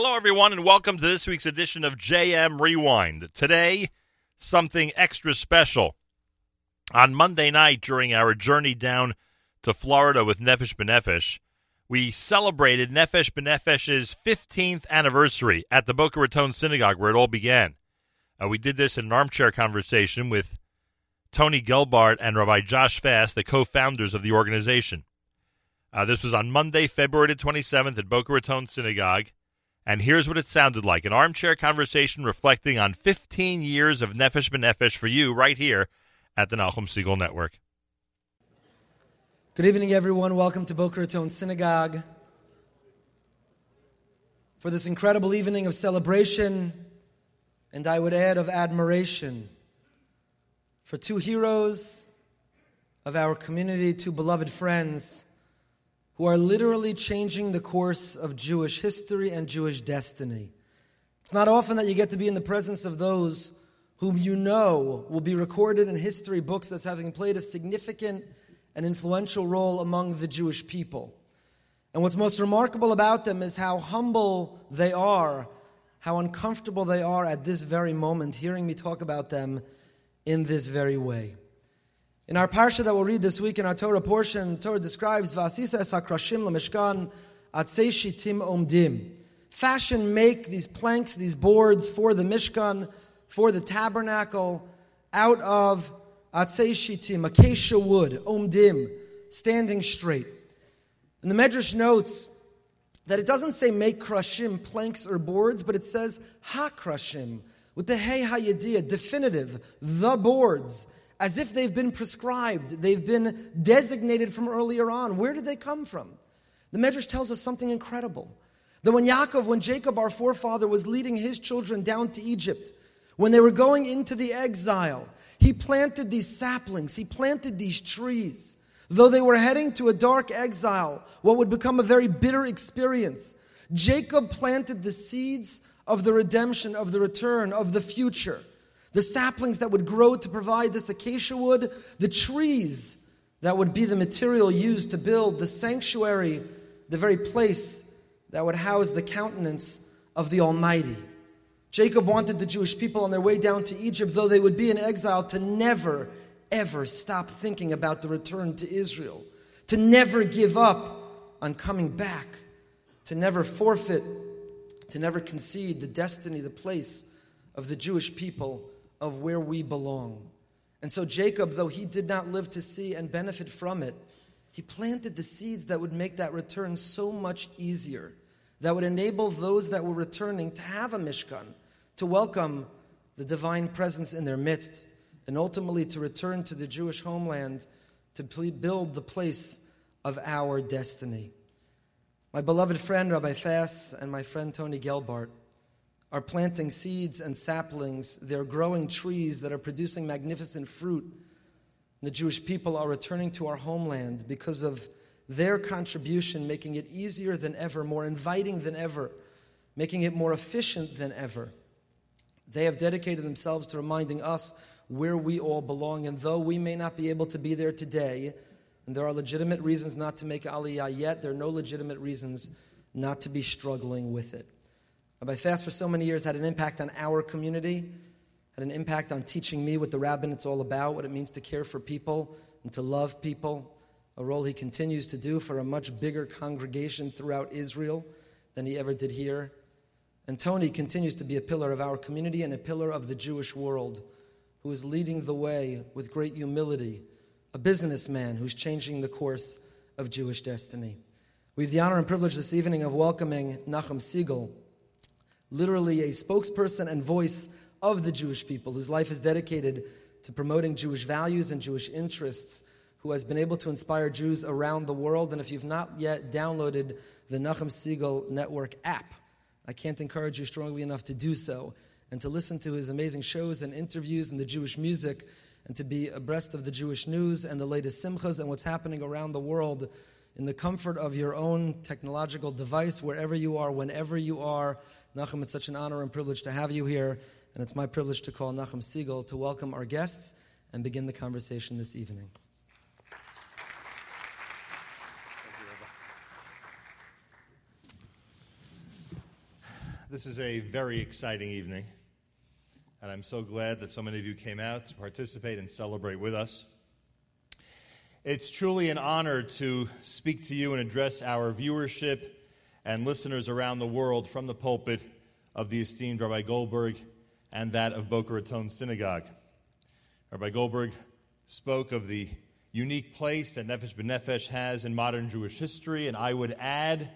Hello, everyone, and welcome to this week's edition of JM Rewind. Today, something extra special. On Monday night, during our journey down to Florida with Nefesh B'Nefesh, we celebrated Nefesh B'Nefesh's 15th anniversary at the Boca Raton Synagogue, where it all began. Uh, we did this in an armchair conversation with Tony Gelbart and Rabbi Josh Fass, the co founders of the organization. Uh, this was on Monday, February 27th at Boca Raton Synagogue. And here's what it sounded like an armchair conversation reflecting on 15 years of Nefesh B'Nefesh for you right here at the Nachum Segal Network. Good evening, everyone. Welcome to Boca Raton Synagogue for this incredible evening of celebration and I would add of admiration for two heroes of our community, two beloved friends who are literally changing the course of Jewish history and Jewish destiny. It's not often that you get to be in the presence of those whom you know will be recorded in history books as having played a significant and influential role among the Jewish people. And what's most remarkable about them is how humble they are, how uncomfortable they are at this very moment, hearing me talk about them in this very way. In our parsha that we'll read this week in our Torah portion, Torah describes Vasisa es hakrashim lemishkan atzei shitim omdim. Fashion make these planks, these boards for the Mishkan, for the tabernacle, out of atzei shitim, acacia wood, omdim, standing straight. And the Medrash notes that it doesn't say make krashim, planks or boards, but it says ha krashim, with the hey hayediyah, definitive, the boards as if they've been prescribed, they've been designated from earlier on. Where did they come from? The Medrash tells us something incredible. That when Yaakov, when Jacob, our forefather, was leading his children down to Egypt, when they were going into the exile, he planted these saplings, he planted these trees. Though they were heading to a dark exile, what would become a very bitter experience, Jacob planted the seeds of the redemption, of the return, of the future the saplings that would grow to provide this acacia wood, the trees that would be the material used to build the sanctuary, the very place that would house the countenance of the Almighty. Jacob wanted the Jewish people on their way down to Egypt, though they would be in exile, to never, ever stop thinking about the return to Israel, to never give up on coming back, to never forfeit, to never concede the destiny, the place of the Jewish people of where we belong. And so, Jacob, though he did not live to see and benefit from it, he planted the seeds that would make that return so much easier, that would enable those that were returning to have a Mishkan, to welcome the divine presence in their midst, and ultimately to return to the Jewish homeland to build the place of our destiny. My beloved friend Rabbi Fass and my friend Tony Gelbart are planting seeds and saplings. They're growing trees that are producing magnificent fruit. The Jewish people are returning to our homeland because of their contribution, making it easier than ever, more inviting than ever, making it more efficient than ever. They have dedicated themselves to reminding us where we all belong. And though we may not be able to be there today, and there are legitimate reasons not to make Aliyah yet, there are no legitimate reasons not to be struggling with it. Rabbi Fass for so many years had an impact on our community, had an impact on teaching me what the rabbinate's all about, what it means to care for people and to love people, a role he continues to do for a much bigger congregation throughout Israel than he ever did here. And Tony continues to be a pillar of our community and a pillar of the Jewish world who is leading the way with great humility, a businessman who's changing the course of Jewish destiny. We have the honor and privilege this evening of welcoming Nachum Segal literally a spokesperson and voice of the Jewish people, whose life is dedicated to promoting Jewish values and Jewish interests, who has been able to inspire Jews around the world. And if you've not yet downloaded the Nachum Segal Network app, I can't encourage you strongly enough to do so and to listen to his amazing shows and interviews and the Jewish music and to be abreast of the Jewish news and the latest simchas and what's happening around the world in the comfort of your own technological device, wherever you are, whenever you are. Nachum, it's such an honor and privilege to have you here, and it's my privilege to call Nachum Segal to welcome our guests and begin the conversation this evening. This is a very exciting evening, and I'm so glad that so many of you came out to participate and celebrate with us. It's truly an honor to speak to you and address our viewership and listeners around the world from the pulpit of the esteemed Rabbi Goldberg and that of Boca Raton Synagogue. Rabbi Goldberg spoke of the unique place that Nefesh B'Nefesh has in modern Jewish history, and I would add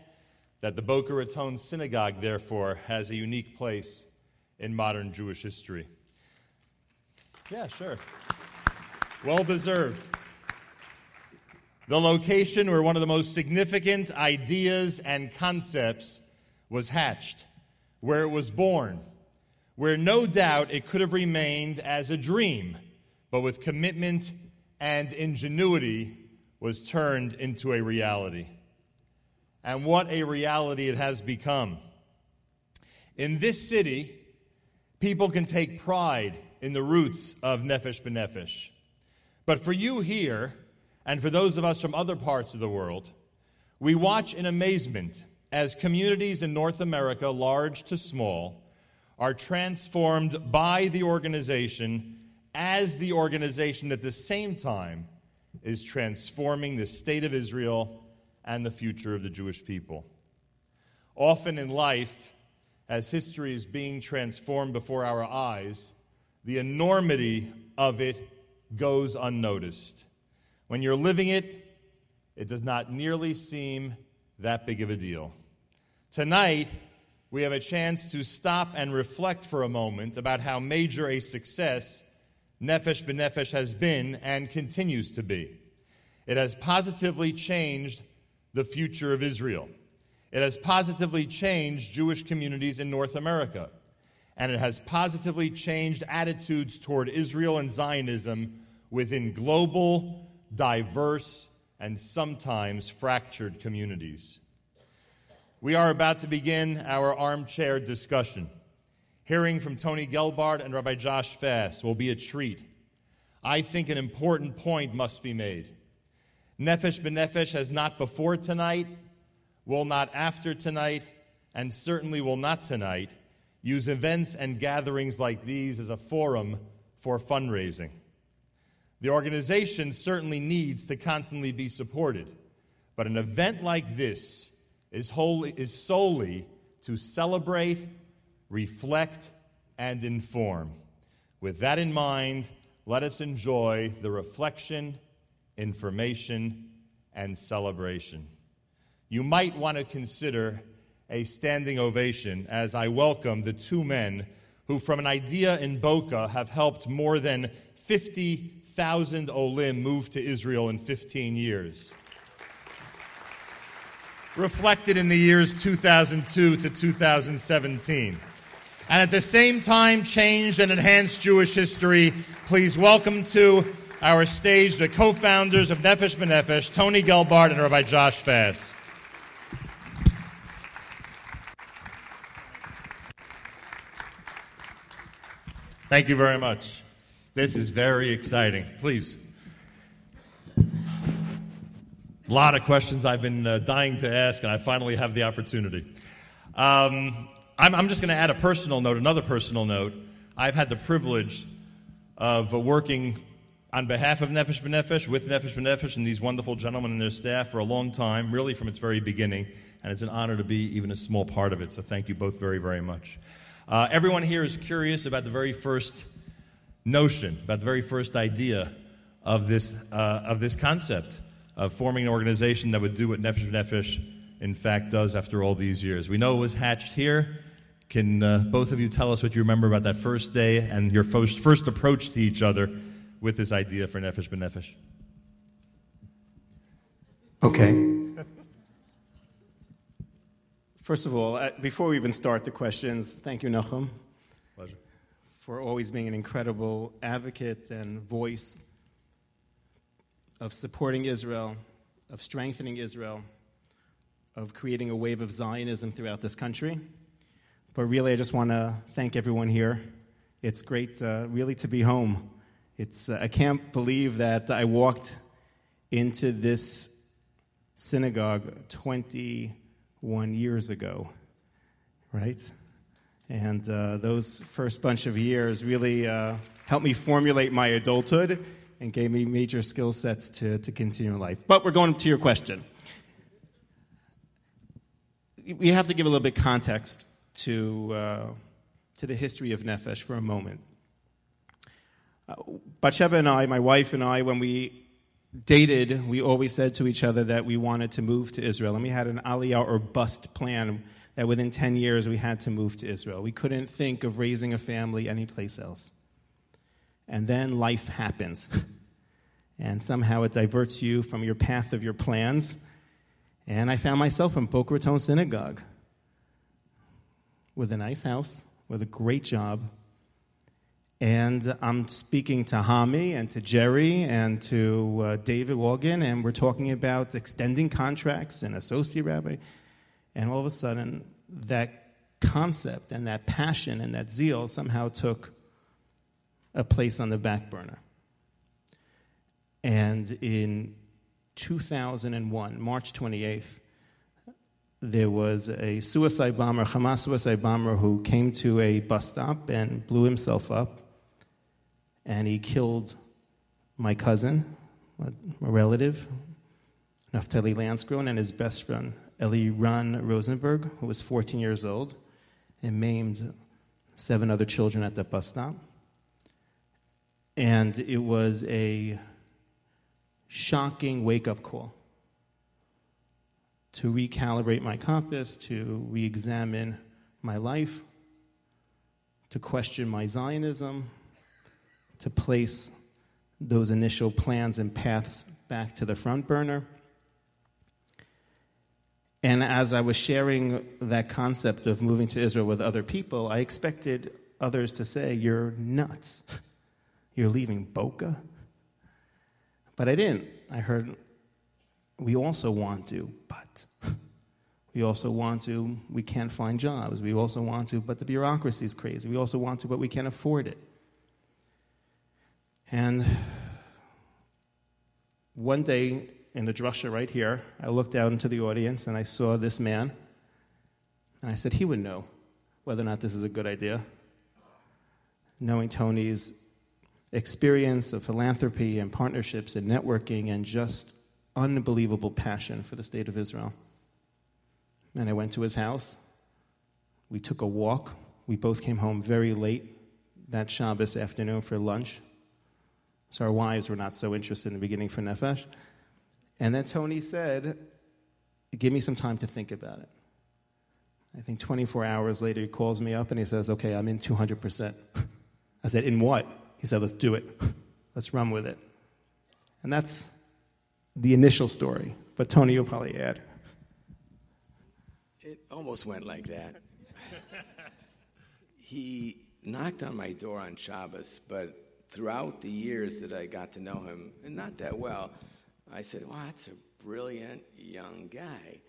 that the Boca Raton Synagogue, therefore, has a unique place in modern Jewish history. Yeah, sure. Well deserved. The location where one of the most significant ideas and concepts was hatched, where it was born, where no doubt it could have remained as a dream, but with commitment and ingenuity was turned into a reality. And what a reality it has become. In this city, people can take pride in the roots of Nefesh B'Nefesh. But for you here, and for those of us from other parts of the world, we watch in amazement as communities in North America, large to small, are transformed by the organization as the organization at the same time is transforming the state of Israel and the future of the Jewish people. Often in life, as history is being transformed before our eyes, the enormity of it goes unnoticed. When you're living it, it does not nearly seem that big of a deal. Tonight, we have a chance to stop and reflect for a moment about how major a success Nefesh B'Nefesh has been and continues to be. It has positively changed the future of Israel. It has positively changed Jewish communities in North America. And it has positively changed attitudes toward Israel and Zionism within global, diverse, and sometimes fractured communities. We are about to begin our armchair discussion. Hearing from Tony Gelbart and Rabbi Josh Fass will be a treat. I think an important point must be made. Nefesh B'Nefesh has not before tonight, will not after tonight, and certainly will not tonight use events and gatherings like these as a forum for fundraising. The organization certainly needs to constantly be supported, but an event like this is, wholly, is solely to celebrate reflect, and inform. With that in mind, let us enjoy the reflection, information, and celebration. You might want to consider a standing ovation as I welcome the two men who, from an idea in Boca, have helped more than 50,000 Olim moved to Israel in 15 years. Reflected in the years 2002 to 2017 and at the same time changed and enhanced Jewish history. Please welcome to our stage the co founders of Nefesh B'Nefesh, Tony Gelbart and Rabbi Josh Fass. Thank you very much. This is very exciting. Please. A lot of questions I've been uh, dying to ask, and I finally have the opportunity. Um, I'm, I'm just going to add a personal note, another personal note. I've had the privilege of working on behalf of Nefesh B'Nefesh, with Nefesh B'Nefesh, and these wonderful gentlemen and their staff for a long time, really from its very beginning. And it's an honor to be even a small part of it. So thank you both very, very much. Uh, everyone here is curious about the very first notion, about the very first idea of this, uh, of this concept of forming an organization that would do what Nefesh B'Nefesh, in fact, does after all these years. We know it was hatched here. Can uh, both of you tell us what you remember about that first day and your first, first approach to each other with this idea for Nefesh B'Nefesh? Okay. First of all, uh, before we even start the questions, thank you, Nachum. For always being an incredible advocate and voice of supporting Israel, of strengthening Israel, of creating a wave of Zionism throughout this country. But really, I just want to thank everyone here. It's great, uh, really, to be home. It's, uh, I can't believe that I walked into this synagogue 21 years ago, right? And uh, those first bunch of years really uh, helped me formulate my adulthood and gave me major skill sets to, to continue life. But we're going to your question. We have to give a little bit context to, uh, to the history of Nefesh for a moment. Uh, Batsheva and I, my wife and I, when we dated, we always said to each other that we wanted to move to Israel. And we had an aliyah or bust plan that within 10 years we had to move to Israel. We couldn't think of raising a family anyplace else. And then life happens. and somehow it diverts you from your path of your plans. And I found myself in Boca Raton Synagogue with a nice house, with a great job. And I'm speaking to Hami and to Jerry and to uh, David Walgan, and we're talking about extending contracts and associate rabbi. And all of a sudden, that concept and that passion and that zeal somehow took a place on the back burner. And in 2001, March 28th, there was a suicide bomber, Hamas suicide bomber, who came to a bus stop and blew himself up. And he killed my cousin, a relative, Naftali Lanzkorn, and his best friend, Eliran Rosenberg, who was 14 years old, and maimed seven other children at the bus stop. And it was a shocking wake up call to recalibrate my compass, to re examine my life, to question my Zionism, to place those initial plans and paths back to the front burner. And as I was sharing that concept of moving to Israel with other people, I expected others to say, You're nuts. You're leaving Boca? But I didn't. I heard, We also want to, but. We also want to, we can't find jobs. We also want to, but the bureaucracy is crazy. We also want to, but we can't afford it. And one day in the drasha right here, I looked out into the audience and I saw this man. And I said, he would know whether or not this is a good idea. Knowing Tony's experience of philanthropy and partnerships and networking and just unbelievable passion for the state of Israel. And I went to his house. We took a walk. We both came home very late that Shabbos afternoon for lunch. So our wives were not so interested in the beginning for Nefesh. And then Tony said, Give me some time to think about it. I think 24 hours later, he calls me up and he says, Okay, I'm in 200%. I said, In what? He said, Let's do it. Let's run with it. And that's the initial story. But Tony, you'll probably add. It almost went like that. he knocked on my door on Shabbos, but throughout the years that I got to know him, and not that well, I said, Wow, that's a brilliant young guy.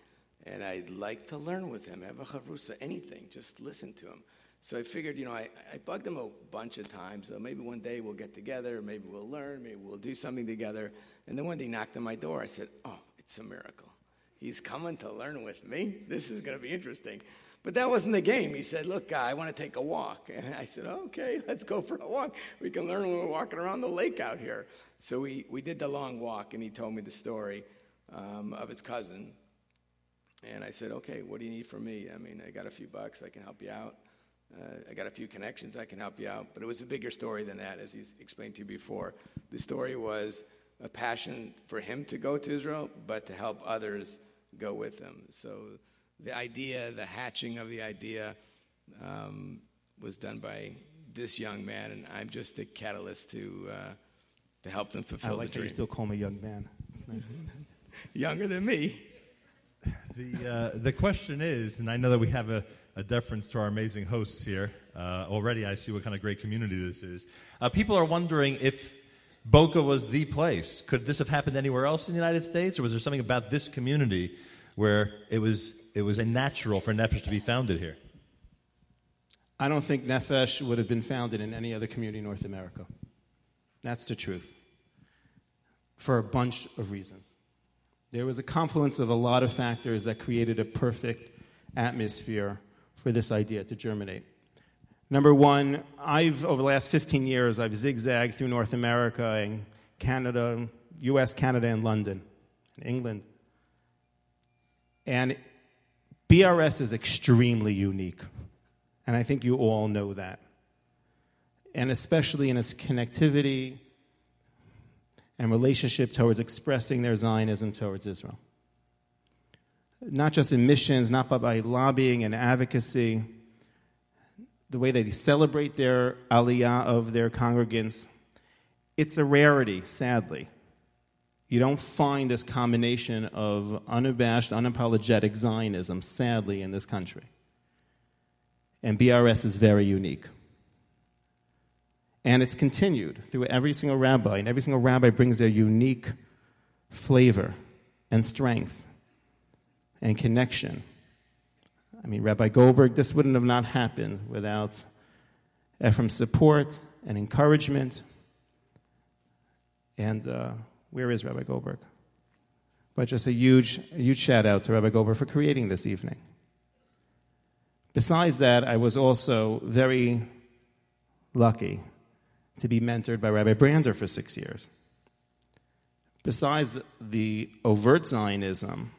And I'd like to learn with him, have a chavrusa, anything, just listen to him. So I figured, you know, I, I bugged him a bunch of times. So maybe one day we'll get together, maybe we'll learn, maybe we'll do something together. And then one day he knocked on my door. I said, Oh, it's a miracle. He's coming to learn with me. This is going to be interesting. But that wasn't the game. He said, Look, I want to take a walk. And I said, Okay, let's go for a walk. We can learn when we're walking around the lake out here. So we, we did the long walk, and he told me the story um, of his cousin. And I said, Okay, what do you need from me? I mean, I got a few bucks, I can help you out. Uh, I got a few connections, I can help you out. But it was a bigger story than that, as he's explained to you before. The story was a passion for him to go to Israel, but to help others go with him. So the idea, the hatching of the idea, um, was done by this young man, and I'm just a catalyst to uh, to help them fulfill I like the dream. you still call me young man. It's nice. Younger than me. The, uh, the question is, and I know that we have a, a deference to our amazing hosts here. Uh, already, I see what kind of great community this is. Uh, people are wondering if Boca was the place. Could this have happened anywhere else in the United States, or was there something about this community where it was it was a natural for Nefesh to be founded here? I don't think Nefesh would have been founded in any other community in North America. That's the truth. For a bunch of reasons. There was a confluence of a lot of factors that created a perfect atmosphere for this idea to germinate. Number one, I've, over the last 15 years, I've zigzagged through North America and Canada, US, Canada, and London, and England. And BRS is extremely unique. And I think you all know that. And especially in its connectivity and relationship towards expressing their Zionism towards Israel. Not just in missions, not but by lobbying and advocacy, the way they celebrate their aliyah of their congregants. It's a rarity, sadly. You don't find this combination of unabashed, unapologetic Zionism, sadly, in this country. And BRS is very unique. And it's continued through every single rabbi, and every single rabbi brings their unique flavor and strength and connection. I mean, Rabbi Goldberg, this wouldn't have not happened without Ephraim's support and encouragement. And uh, where is Rabbi Goldberg? But just a huge, a huge shout out to Rabbi Goldberg for creating this evening. Besides that, I was also very lucky to be mentored by Rabbi Brander for six years. Besides the overt Zionism,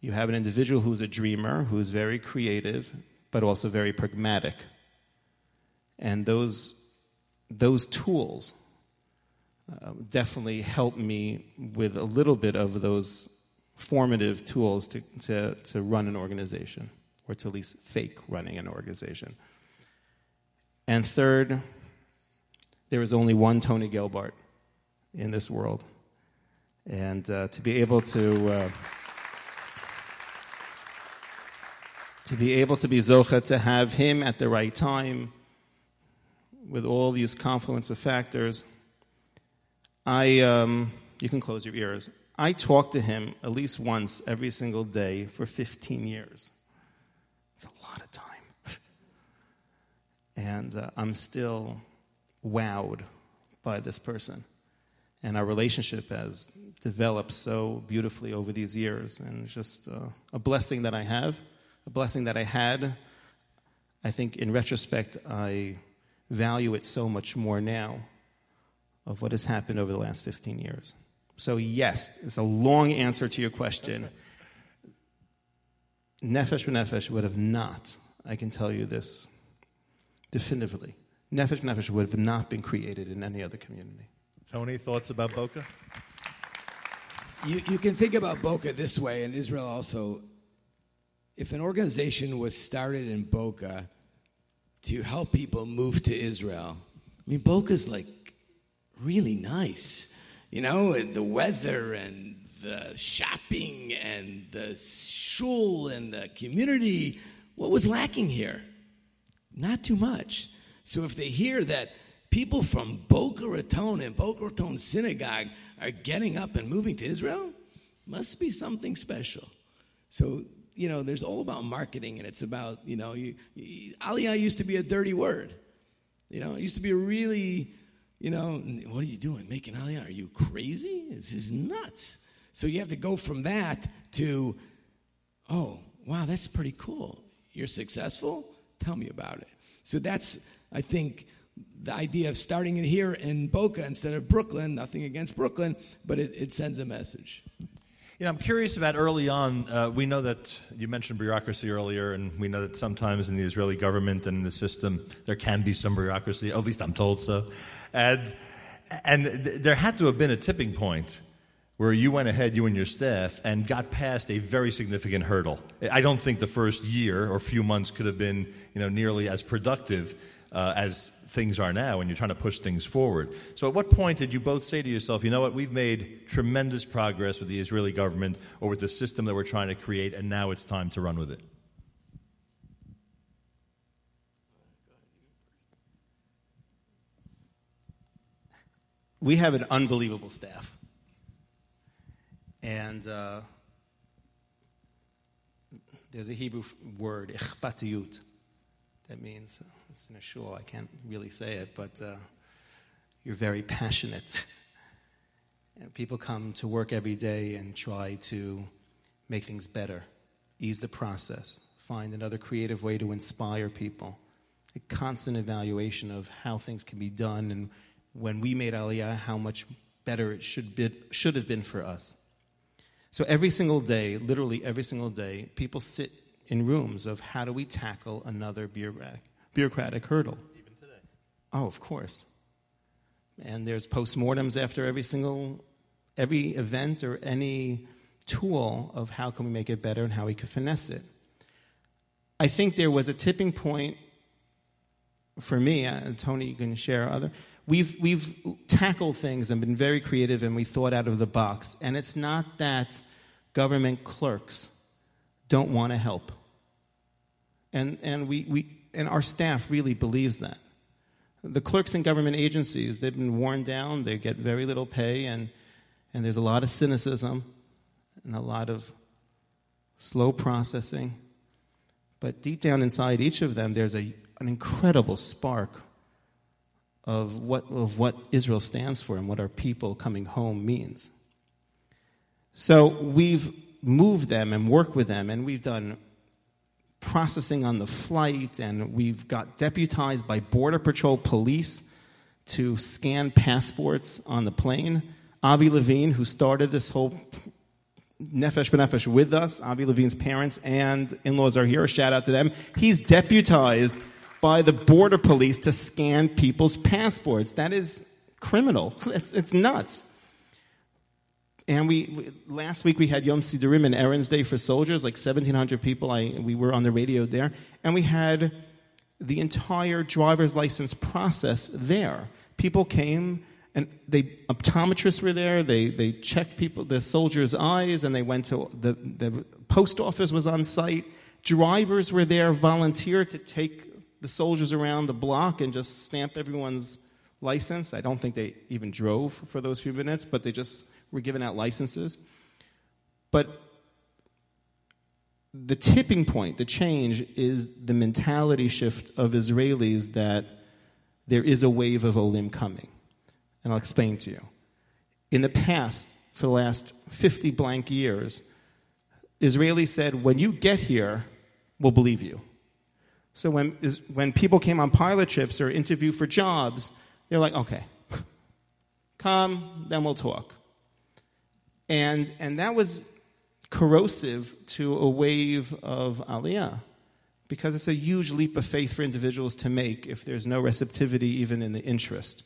you have an individual who's a dreamer, who's very creative, but also very pragmatic. And those, those tools uh, definitely helped me with a little bit of those formative tools to, to, to run an organization, or to at least fake running an organization. And third, there is only one Tony Gelbart in this world. And uh, to be able to. Uh, to be able to be Zocha, to have him at the right time with all these confluence of factors. I, um, you can close your ears. I talked to him at least once every single day for 15 years. It's a lot of time. and uh, I'm still wowed by this person. And our relationship has developed so beautifully over these years, and just uh, a blessing that I have a blessing that I had. I think in retrospect, I value it so much more now of what has happened over the last 15 years. So, yes, it's a long answer to your question. Nefesh Nefesh would have not, I can tell you this definitively, Nefesh Nefesh would have not been created in any other community. Tony, thoughts about Boca? You, you can think about Boca this way, and Israel also if an organization was started in Boca to help people move to Israel, I mean, Boca's like really nice. You know, the weather and the shopping and the shul and the community. What was lacking here? Not too much. So if they hear that people from Boca Raton and Boca Raton Synagogue are getting up and moving to Israel, must be something special. So you know, there's all about marketing, and it's about, you know, you, you, Aliyah used to be a dirty word. You know, it used to be a really, you know, what are you doing? Making Aliyah? Are you crazy? This is nuts. So you have to go from that to, oh, wow, that's pretty cool. You're successful? Tell me about it. So that's, I think, the idea of starting it here in Boca instead of Brooklyn. Nothing against Brooklyn, but it, it sends a message. You know, I'm curious about early on. Uh, we know that you mentioned bureaucracy earlier, and we know that sometimes in the Israeli government and in the system there can be some bureaucracy. At least I'm told so. And and th- there had to have been a tipping point where you went ahead, you and your staff, and got past a very significant hurdle. I don't think the first year or few months could have been, you know, nearly as productive uh, as things are now and you're trying to push things forward. So, at what point did you both say to yourself, you know what, we've made tremendous progress with the Israeli government or with the system that we're trying to create, and now it's time to run with it? We have an unbelievable staff. And uh, there's a Hebrew word, ichpatiyut, that means in a shul. I can't really say it, but uh, you're very passionate. people come to work every day and try to make things better, ease the process, find another creative way to inspire people, a constant evaluation of how things can be done, and when we made Aliyah, how much better it should, be, should have been for us. So every single day, literally every single day, people sit in rooms of how do we tackle another bureaucratic, bureaucratic hurdle. Even today. Oh, of course. And there's postmortems after every single every event or any tool of how can we make it better and how we could finesse it. I think there was a tipping point for me, uh, Tony, you can share other. We've, we've tackled things and been very creative and we thought out of the box. And it's not that government clerks don't want to help. And, and, we, we, and our staff really believes that. The clerks in government agencies, they've been worn down, they get very little pay, and, and there's a lot of cynicism and a lot of slow processing. But deep down inside each of them, there's a, an incredible spark of what, of what Israel stands for and what our people coming home means. So we've moved them and worked with them, and we've done processing on the flight, and we've got deputized by Border Patrol police to scan passports on the plane. Avi Levine, who started this whole Nefesh B'Nefesh with us, Avi Levine's parents and in laws are here. Shout out to them. He's deputized by the border police to scan people's passports. That is criminal. It's, it's nuts. And we, we, last week we had Yom Sidurim and Aaron's Day for soldiers, like 1,700 people. I, we were on the radio there. And we had the entire driver's license process there. People came and they optometrists were there. They they checked people the soldiers' eyes, and they went to the the post office was on site. Drivers were there, volunteered to take the soldiers around the block and just stamp everyone's license. I don't think they even drove for those few minutes, but they just were giving out licenses. But the tipping point, the change, is the mentality shift of Israelis that there is a wave of Olim coming and I'll explain to you. In the past, for the last 50 blank years, Israelis said, when you get here, we'll believe you. So when, when people came on pilot trips or interview for jobs, they're like, okay, come, then we'll talk. And, and that was corrosive to a wave of aliyah because it's a huge leap of faith for individuals to make if there's no receptivity even in the interest.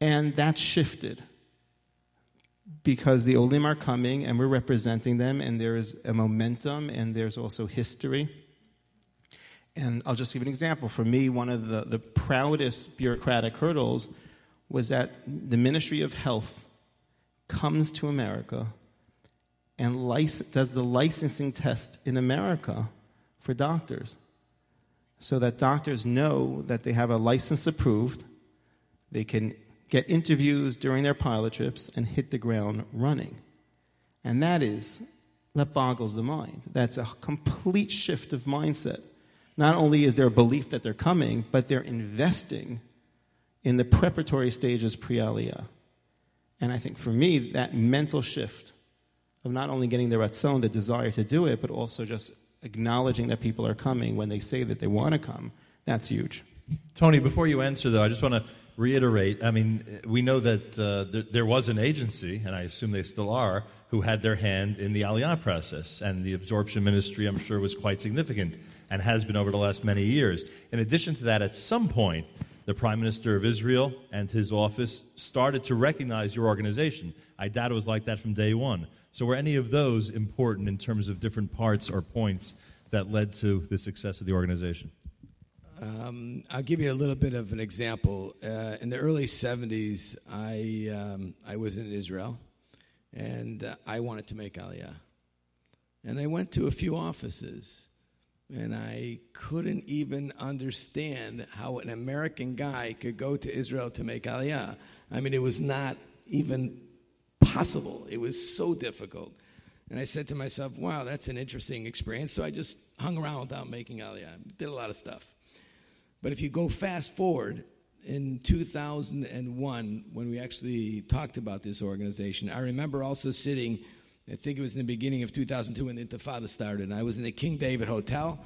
And that's shifted because the Olim are coming and we're representing them, and there is a momentum and there's also history. And I'll just give an example. For me, one of the, the proudest bureaucratic hurdles was that the Ministry of Health comes to America and does the licensing test in America for doctors so that doctors know that they have a license approved, they can get interviews during their pilot trips, and hit the ground running. And that is, that boggles the mind. That's a complete shift of mindset. Not only is there a belief that they're coming, but they're investing in the preparatory stages pre aliyah. And I think for me, that mental shift of not only getting the ratzon, the desire to do it, but also just acknowledging that people are coming when they say that they want to come, that's huge. Tony, before you answer, though, I just want to reiterate. I mean, we know that uh, there, there, was an agency, and I assume they still are, who had their hand in the Aliyah process, and the absorption ministry, I'm sure, was quite significant and has been over the last many years. In addition to that, at some point, the Prime Minister of Israel and his office started to recognize your organization. I doubt it was like that from day one. So, were any of those important in terms of different parts or points that led to the success of the organization? Um, I'll give you a little bit of an example. Uh, in the early 70s, I, um, I was in Israel and uh, I wanted to make Aliyah. And I went to a few offices and I couldn't even understand how an American guy could go to Israel to make Aliyah. I mean, it was not even possible, it was so difficult. And I said to myself, wow, that's an interesting experience. So I just hung around without making Aliyah, did a lot of stuff. But if you go fast forward in 2001, when we actually talked about this organization, I remember also sitting, I think it was in the beginning of 2002 when the Intifada started, and I was in the King David Hotel.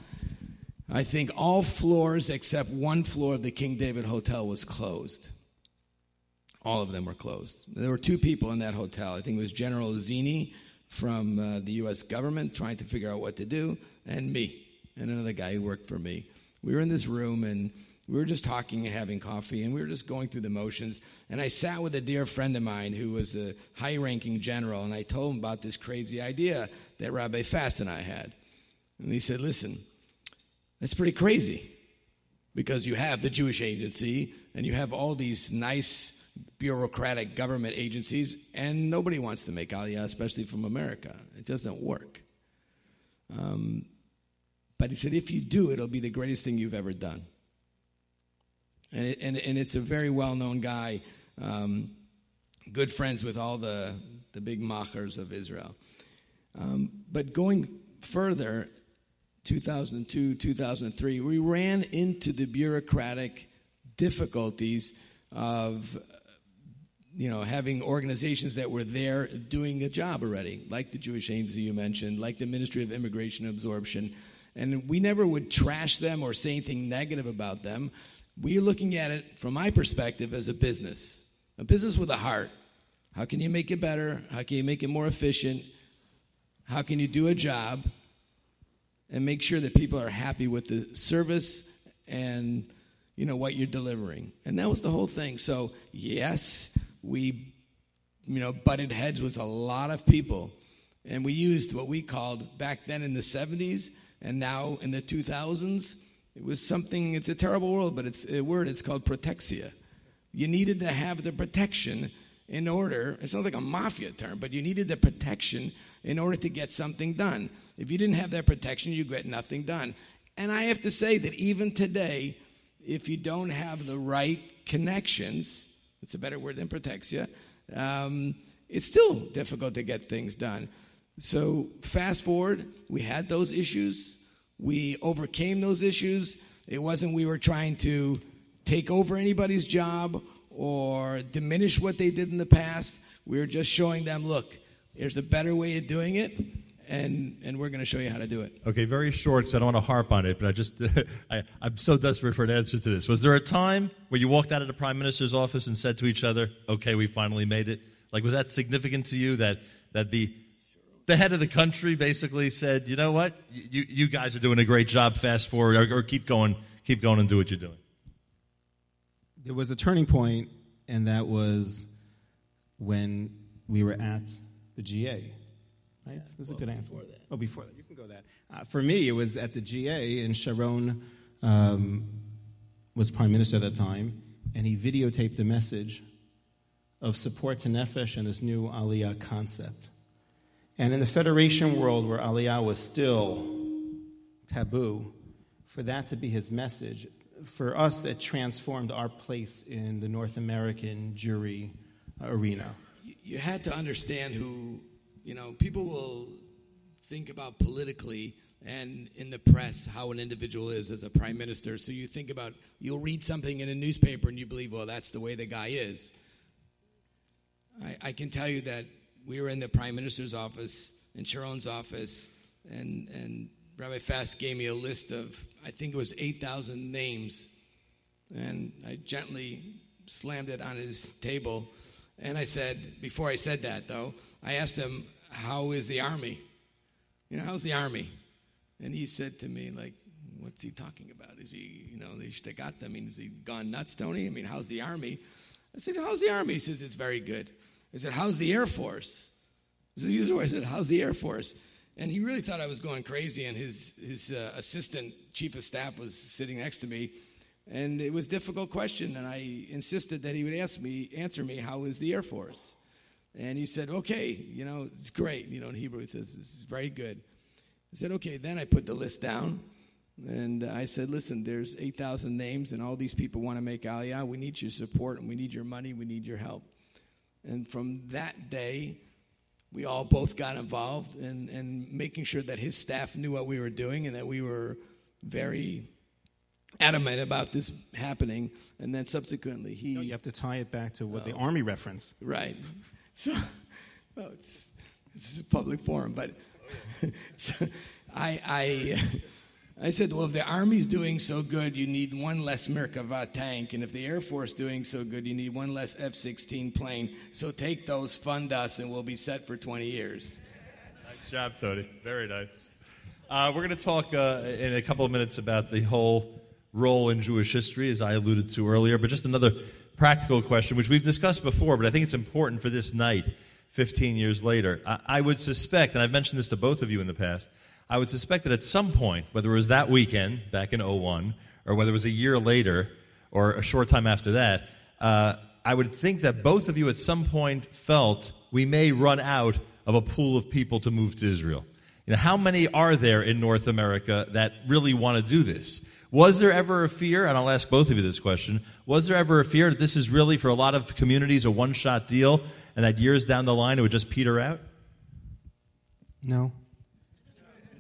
I think all floors except one floor of the King David Hotel was closed. All of them were closed. There were two people in that hotel. I think it was General Zinni from uh, the U.S. government trying to figure out what to do, and me, and another guy who worked for me. We were in this room, and we were just talking and having coffee, and we were just going through the motions. And I sat with a dear friend of mine who was a high ranking general, and I told him about this crazy idea that Rabbi Fass and I had. And he said, Listen, that's pretty crazy because you have the Jewish agency and you have all these nice bureaucratic government agencies, and nobody wants to make Aliyah, especially from America. It doesn't work. Um, but he said, if you do, it'll be the greatest thing you've ever done. And, it, and, and it's a very well known guy, um, good friends with all the, the big machers of Israel. Um, but going further, 2002, 2003, we ran into the bureaucratic difficulties of you know, having organizations that were there doing a job already, like the Jewish Agency you mentioned, like the Ministry of Immigration Absorption. And we never would trash them or say anything negative about them. We're looking at it from my perspective as a business, a business with a heart. How can you make it better? How can you make it more efficient? How can you do a job and make sure that people are happy with the service and you know what you're delivering? And that was the whole thing. So, yes, we you know butted heads with a lot of people and we used what we called back then in the 70s and now in the 2000s it was something it's a terrible world but it's a word it's called protexia you needed to have the protection in order it sounds like a mafia term but you needed the protection in order to get something done if you didn't have that protection you get nothing done and i have to say that even today if you don't have the right connections it's a better word than you. Um, it's still difficult to get things done. So, fast forward, we had those issues. We overcame those issues. It wasn't we were trying to take over anybody's job or diminish what they did in the past. We were just showing them look, there's a better way of doing it and and we're going to show you how to do it. Okay, very short, so I don't want to harp on it, but I just I, I'm so desperate for an answer to this. Was there a time where you walked out of the prime minister's office and said to each other, "Okay, we finally made it"? Like, was that significant to you that that the the head of the country basically said, "You know what? You you guys are doing a great job. Fast forward, or, or keep going, keep going, and do what you're doing." There was a turning point, and that was when we were at the GA Right? Yeah, That's well, a good answer. Before that. Oh, before that. You can go that. Uh, for me, it was at the GA, and Sharon um, was prime minister at that time, and he videotaped a message of support to Nefesh and this new Aliyah concept. And in the Federation world, where Aliyah was still taboo, for that to be his message, for us, it transformed our place in the North American Jewry arena. You had to understand who you know, people will think about politically and in the press how an individual is as a prime minister. So you think about, you'll read something in a newspaper and you believe, well, that's the way the guy is. I, I can tell you that we were in the prime minister's office, in Sharon's office, and, and Rabbi Fass gave me a list of, I think it was 8,000 names. And I gently slammed it on his table. And I said, before I said that though, I asked him, how is the army? You know, how's the army? And he said to me, like, what's he talking about? Is he, you know, got them. I mean, is he gone nuts, Tony? I mean, how's the army? I said, how's the army? He says, it's very good. I said, how's the Air Force? So I said, how's the Air Force? And he really thought I was going crazy, and his, his uh, assistant chief of staff was sitting next to me. And it was a difficult question, and I insisted that he would ask me, answer me, how is the Air Force? And he said, okay, you know, it's great. You know, in Hebrew it says, this is very good. I said, okay, then I put the list down. And I said, listen, there's 8,000 names, and all these people want to make Aliyah. We need your support, and we need your money, we need your help. And from that day, we all both got involved in, in making sure that his staff knew what we were doing and that we were very adamant about this happening. And then subsequently, he. No, you have to tie it back to what the Army reference. Right. So, well, it's, it's a public forum, but so I, I, I said, well, if the Army's doing so good, you need one less Merkava tank. And if the Air Force doing so good, you need one less F 16 plane. So take those, fund us, and we'll be set for 20 years. Nice job, Tony. Very nice. Uh, we're going to talk uh, in a couple of minutes about the whole role in Jewish history, as I alluded to earlier, but just another practical question, which we've discussed before, but I think it's important for this night, 15 years later. I, I would suspect, and I've mentioned this to both of you in the past, I would suspect that at some point, whether it was that weekend back in 01, or whether it was a year later, or a short time after that, uh, I would think that both of you at some point felt we may run out of a pool of people to move to Israel. You know, how many are there in North America that really want to do this? Was there ever a fear, and I'll ask both of you this question, was there ever a fear that this is really, for a lot of communities, a one shot deal, and that years down the line it would just peter out? No.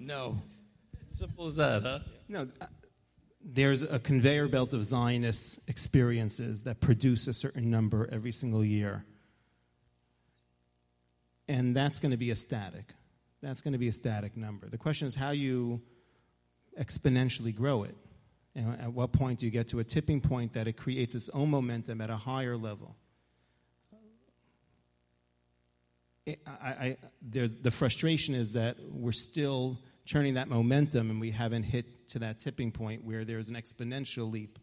No. Simple as that, huh? No. uh, There's a conveyor belt of Zionist experiences that produce a certain number every single year. And that's going to be a static. That's going to be a static number. The question is how you exponentially grow it. And at what point do you get to a tipping point that it creates its own momentum at a higher level? It, I, I, there's, the frustration is that we're still churning that momentum and we haven't hit to that tipping point where there's an exponential leap.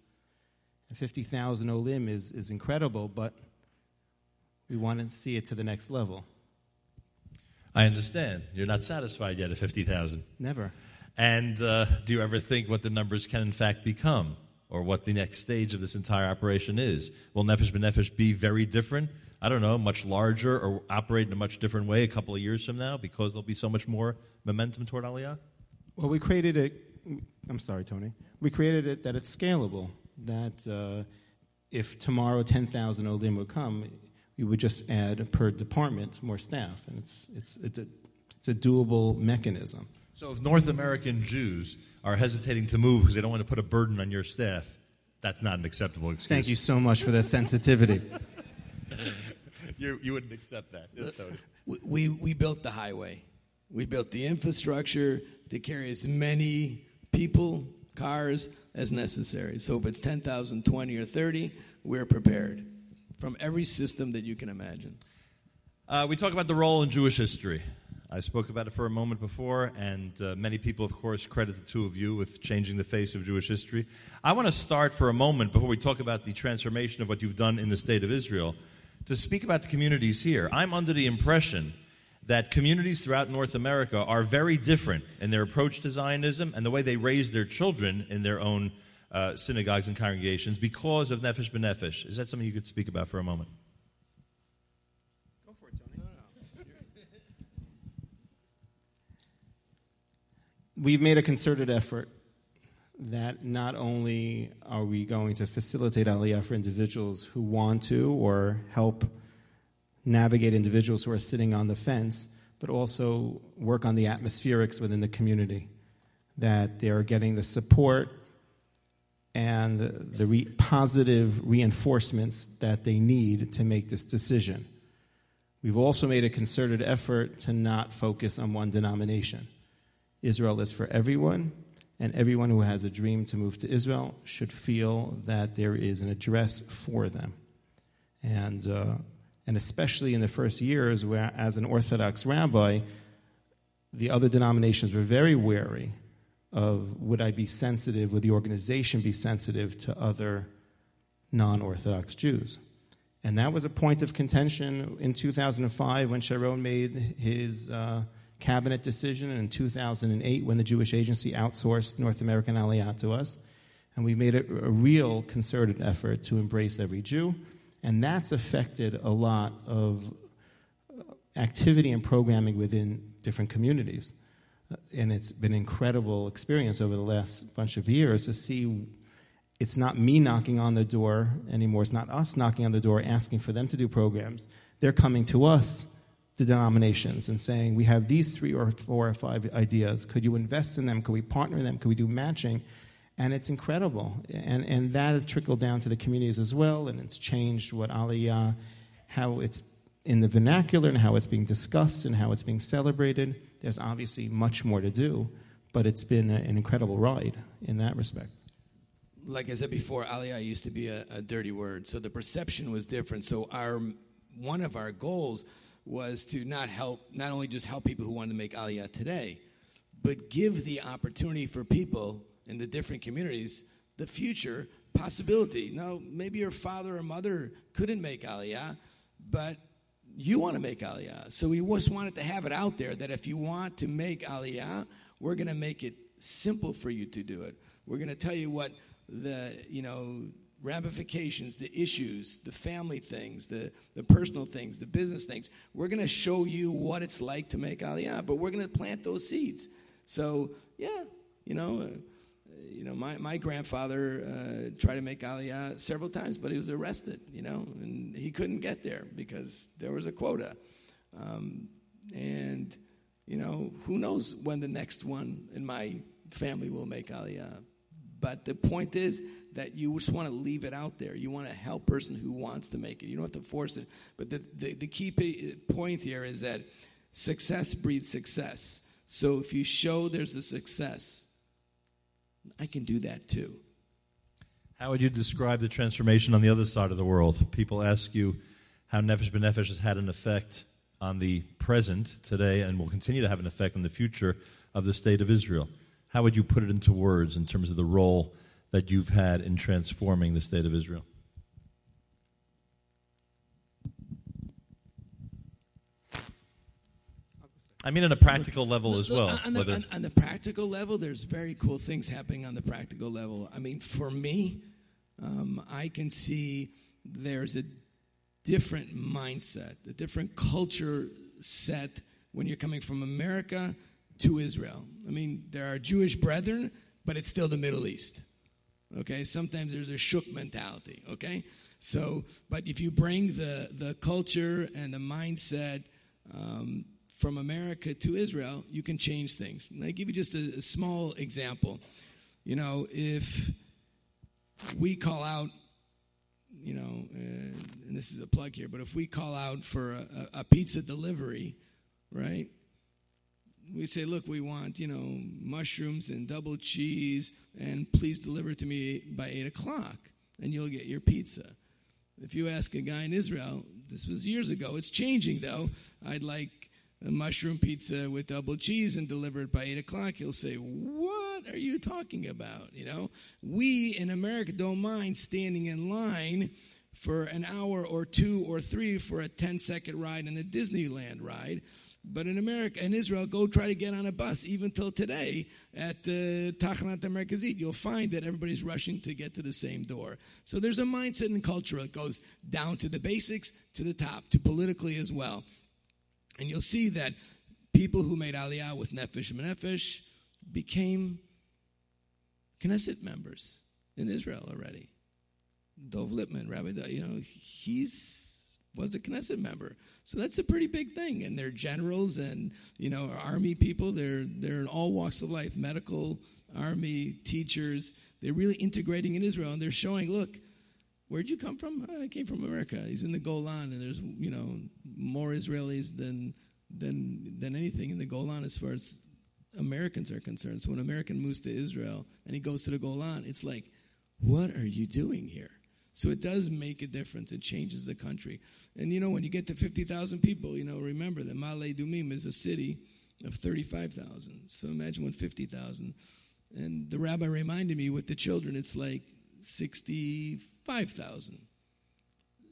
And 50,000 Olim is, is incredible, but we want to see it to the next level. I understand. You're not satisfied yet at 50,000. Never. And uh, do you ever think what the numbers can in fact become, or what the next stage of this entire operation is? Will Nefesh B'Nefesh be very different? I don't know, much larger, or operate in a much different way a couple of years from now because there'll be so much more momentum toward Aliyah? Well, we created it. I'm sorry, Tony. We created it that it's scalable. That uh, if tomorrow 10,000 Olim would come, we would just add per department more staff, and it's it's it's a it's a doable mechanism. So if North American Jews are hesitating to move because they don't want to put a burden on your staff, that's not an acceptable excuse. Thank you so much for that sensitivity. you, you wouldn't accept that, yes, Tony. We, we, we built the highway. We built the infrastructure to carry as many people, cars as necessary. So if it's 10,000, 20, or 30, we're prepared from every system that you can imagine. Uh, we talk about the role in Jewish history. I spoke about it for a moment before, and uh, many people, of course, credit the two of you with changing the face of Jewish history. I want to start for a moment before we talk about the transformation of what you've done in the state of Israel to speak about the communities here. I'm under the impression that communities throughout North America are very different in their approach to Zionism and the way they raise their children in their own uh, synagogues and congregations because of Nefesh B'Nefesh. Is that something you could speak about for a moment? Go for it, Tony. We've made a concerted effort that not only are we going to facilitate Aliyah for individuals who want to or help navigate individuals who are sitting on the fence, but also work on the atmospherics within the community, that they are getting the support and the re- positive reinforcements that they need to make this decision. We've also made a concerted effort to not focus on one denomination. Israel is for everyone, and everyone who has a dream to move to Israel should feel that there is an address for them. And, uh, and especially in the first years, where as an Orthodox rabbi, the other denominations were very wary of would I be sensitive, would the organization be sensitive to other non Orthodox Jews? And that was a point of contention in 2005 when Sharon made his uh, cabinet decision, and in 2008 when the Jewish Agency outsourced North American Aliyah to us. And we made a, a real concerted effort to embrace every Jew. And that's affected a lot of uh, activity and programming within different communities uh, and it's been an incredible experience over the last bunch of years to see it's not me knocking on the door anymore. It's not us knocking on the door asking for them to do programs. They're coming to us, the denominations, and saying, We have these three or four or five ideas. Could you invest in them? Could we partner in them? Could we do matching? And it's incredible. And, and that has trickled down to the communities as well, and it's changed what Aliyah, how it's in the vernacular and how it's being discussed and how it's being celebrated. There's obviously much more to do, but it's been a, an incredible ride in that respect. like I said before, Aliyah used to be a, a dirty word, so the perception was different. So our one of our goals was to not help, not only just help people who wanted to make Aliyah today, but give the opportunity for people in the different communities the future possibility. Now, maybe your father or mother couldn't make Aliyah, but you want to make Aliyah. So we just wanted to have it out there that if you want to make Aliyah, we're going to make it simple for you to do it. We're going to tell you what the, you know, ramifications, the issues, the family things, the, the personal things, the business things. We're going to show you what it's like to make Aliyah, but we're going to plant those seeds. So, yeah, you know, you know, my, my grandfather uh, tried to make Aliyah several times, but he was arrested, you know, and he couldn't get there because there was a quota. Um, and, you know, who knows when the next one in my family will make Aliyah. But the point is that you just want to leave it out there. You want to help person who wants to make it. You don't have to force it. But the, the, the key p- point here is that success breeds success. So if you show there's a success, I can do that too. How would you describe the transformation on the other side of the world? People ask you how Nefesh B'Nefesh has had an effect on the present today and will continue to have an effect on the future of the state of Israel. How would you put it into words in terms of the role that you've had in transforming the state of Israel? I mean, on a practical level as Look, well. On the, on- on the practical level, there's very cool things happening on the practical level. I mean, for me, um, I can see there's a different mindset, a different culture set when you're coming from America to Israel. I mean, there are Jewish brethren, but it's still the Middle East. Okay, sometimes there's a shuk mentality. Okay, so but if you bring the the culture and the mindset um, from America to Israel, you can change things. And I give you just a, a small example. You know, if we call out, you know, uh, and this is a plug here, but if we call out for a, a, pizza delivery, right? we say, look, we want, you know, mushrooms and double cheese, and please deliver it to me by 8 o'clock, and you'll get your pizza. If you ask a guy in Israel, this was years ago, it's changing though, I'd like mushroom pizza with double cheese and deliver it by 8 o'clock, he'll say, what are you talking about? You know, we in America don't mind standing in line for an hour or two or three for a 10 second ride in a Disneyland ride. But in America, in Israel, go try to get on a bus. Even till today, at uh, the Tachanat Merkazit, you'll find that everybody's rushing to get to the same door. So there's a mindset and culture that goes down to the basics, to the top, to politically as well. And you'll see that people who made Aliyah with Nefesh Nefesh became Knesset members in Israel already. Dov Lipman, Rabbi, Dov, you know, he's was a Knesset member. So that's a pretty big thing. And they're generals and, you know, army people. They're, they're in all walks of life, medical, army, teachers. They're really integrating in Israel. And they're showing, look, where'd you come from? "Oh, I came from America. He's in the Golan. And there's, you know, more Israelis than, than, than anything in the Golan as far as Americans are concerned. So when an American moves to Israel and he goes to the Golan, it's like, what are you doing here? So it does make a difference. It changes the country. And you know, when you get to 50,000 people, you know, remember that Ma'ale Adumim is a city of 35,000. So imagine when 50,000. And the rabbi reminded me with the children, it's like 65,000.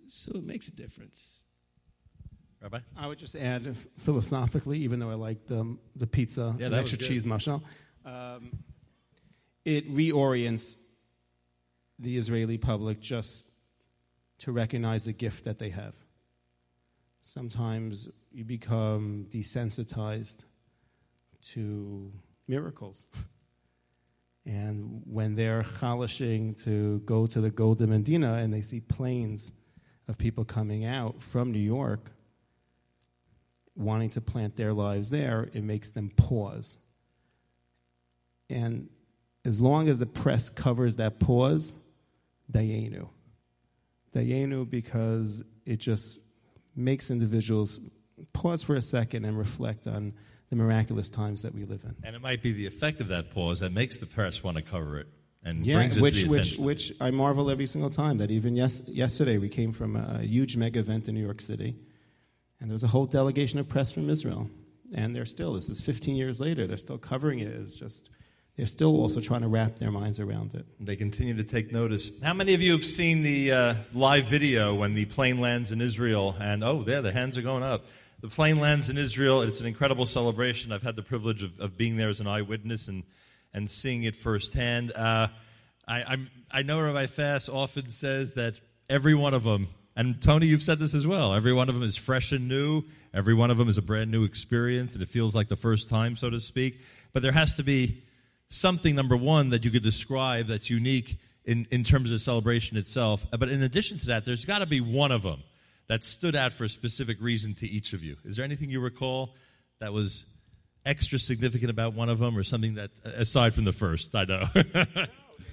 So it makes a difference. Rabbi? I would just add philosophically, even though I like the, the pizza Yeah, and that extra cheese mashal, um, it reorients the Israeli public just to recognize the gift that they have. Sometimes you become desensitized to miracles. And when they're chalishing to go to the Goldene Medina and they see planes of people coming out from New York wanting to plant their lives there, it makes them pause. And as long as the press covers that pause, Dayenu. Dayenu because it just makes individuals pause for a second and reflect on the miraculous times that we live in. And it might be the effect of that pause that makes the press want to cover it and Yeah, brings it which to the which attention. which I marvel every single time that even yes, yesterday we came from a huge mega event in New York City, and there was a whole delegation of press from Israel, and they're still this is 15 years later they're still covering it. It's just they're still also trying to wrap their minds around it. They continue to take notice. How many of you have seen the uh, live video when the plane lands in Israel? And oh, there, the hands are going up. The plane lands in Israel. It's an incredible celebration. I've had the privilege of, of being there as an eyewitness and, and seeing it firsthand. Uh, I, I'm, I know Rabbi Fass often says that every one of them, and Tony, you've said this as well, every one of them is fresh and new. Every one of them is a brand new experience, and it feels like the first time, so to speak. But there has to be something number one that you could describe that's unique in, in terms of celebration itself. But in addition to that, there's got to be one of them that stood out for a specific reason to each of you. Is there anything you recall that was extra significant about one of them, or something that aside from the first? I know. No,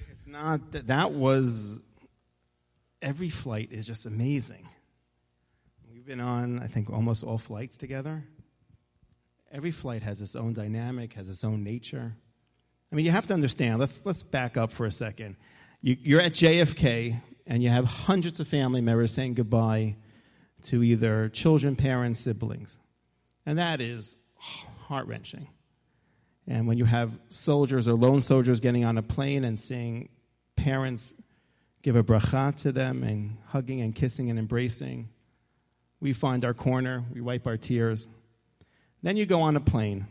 it's not that that was every flight is just amazing. We've been on I think almost all flights together. Every flight has its own dynamic, has its own nature. I mean, you have to understand. Let's let's back up for a second. You, you're at JFK, and you have hundreds of family members saying goodbye to either children, parents, siblings, and that is heart wrenching. And when you have soldiers or lone soldiers getting on a plane and seeing parents give a bracha to them and hugging and kissing and embracing, we find our corner, we wipe our tears. Then you go on a plane,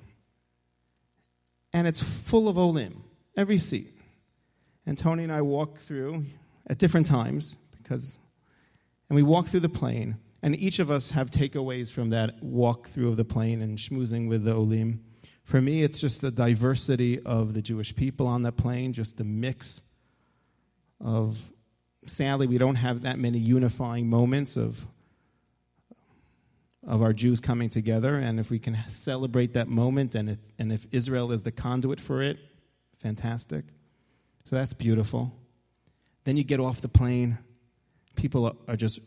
and it's full of olim, every seat. And Tony and I walk through at different times because, and we walk through the plane, and each of us have takeaways from that walk through of the plane and schmoozing with the olim. For me, it's just the diversity of the Jewish people on the plane, just the mix of. Sadly, we don't have that many unifying moments of of our Jews coming together, and if we can celebrate that moment, and it, and if Israel is the conduit for it, fantastic. So that's beautiful. Then you get off the plane, people are, are just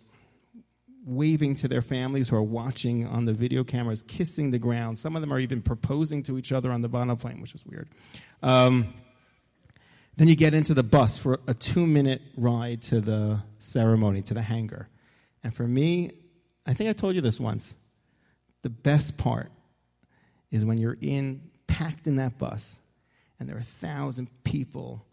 waving to their families who are watching on the video cameras, kissing the ground. Some of them are even proposing to each other on the bottom plane, which is weird. Um, then you get into the bus for a two minute ride to the ceremony, to the hangar. And for me, I think I told you this once. The best part is when you're in, packed in that bus, and there are a thousand people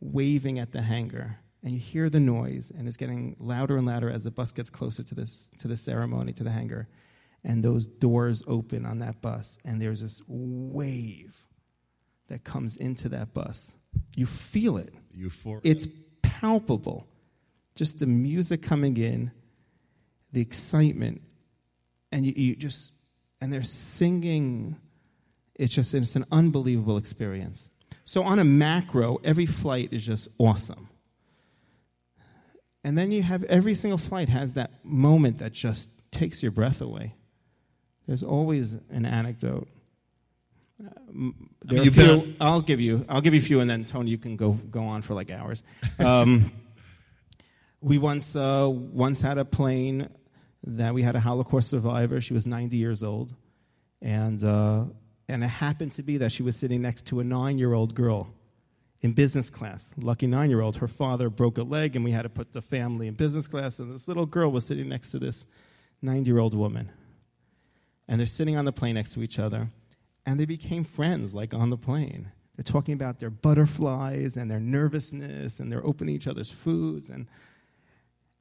waving at the hangar and you hear the noise, and it's getting louder and louder as the bus gets closer to this to the ceremony, to the hangar, and those doors open on that bus, and there's this wave that comes into that bus. You feel it. Euphoria. It's palpable. Just the music coming in, the excitement, and you, you just and they're singing. It's just it's an unbelievable experience. So on a macro, every flight is just awesome. And then you have every single flight has that moment that just takes your breath away. There's always an anecdote. Um, there a you've few, been I'll give you. I'll give you a few, and then Tony, you can go go on for like hours. Um, we once uh, once had a plane that we had a Holocaust survivor. She was 90 years old, and uh, and it happened to be that she was sitting next to a nine year old girl in business class. Lucky nine year old. Her father broke a leg, and we had to put the family in business class. And this little girl was sitting next to this 90 year old woman. And they're sitting on the plane next to each other. And they became friends, like on the plane. They're talking about their butterflies and their nervousness, and they're opening each other's foods. And,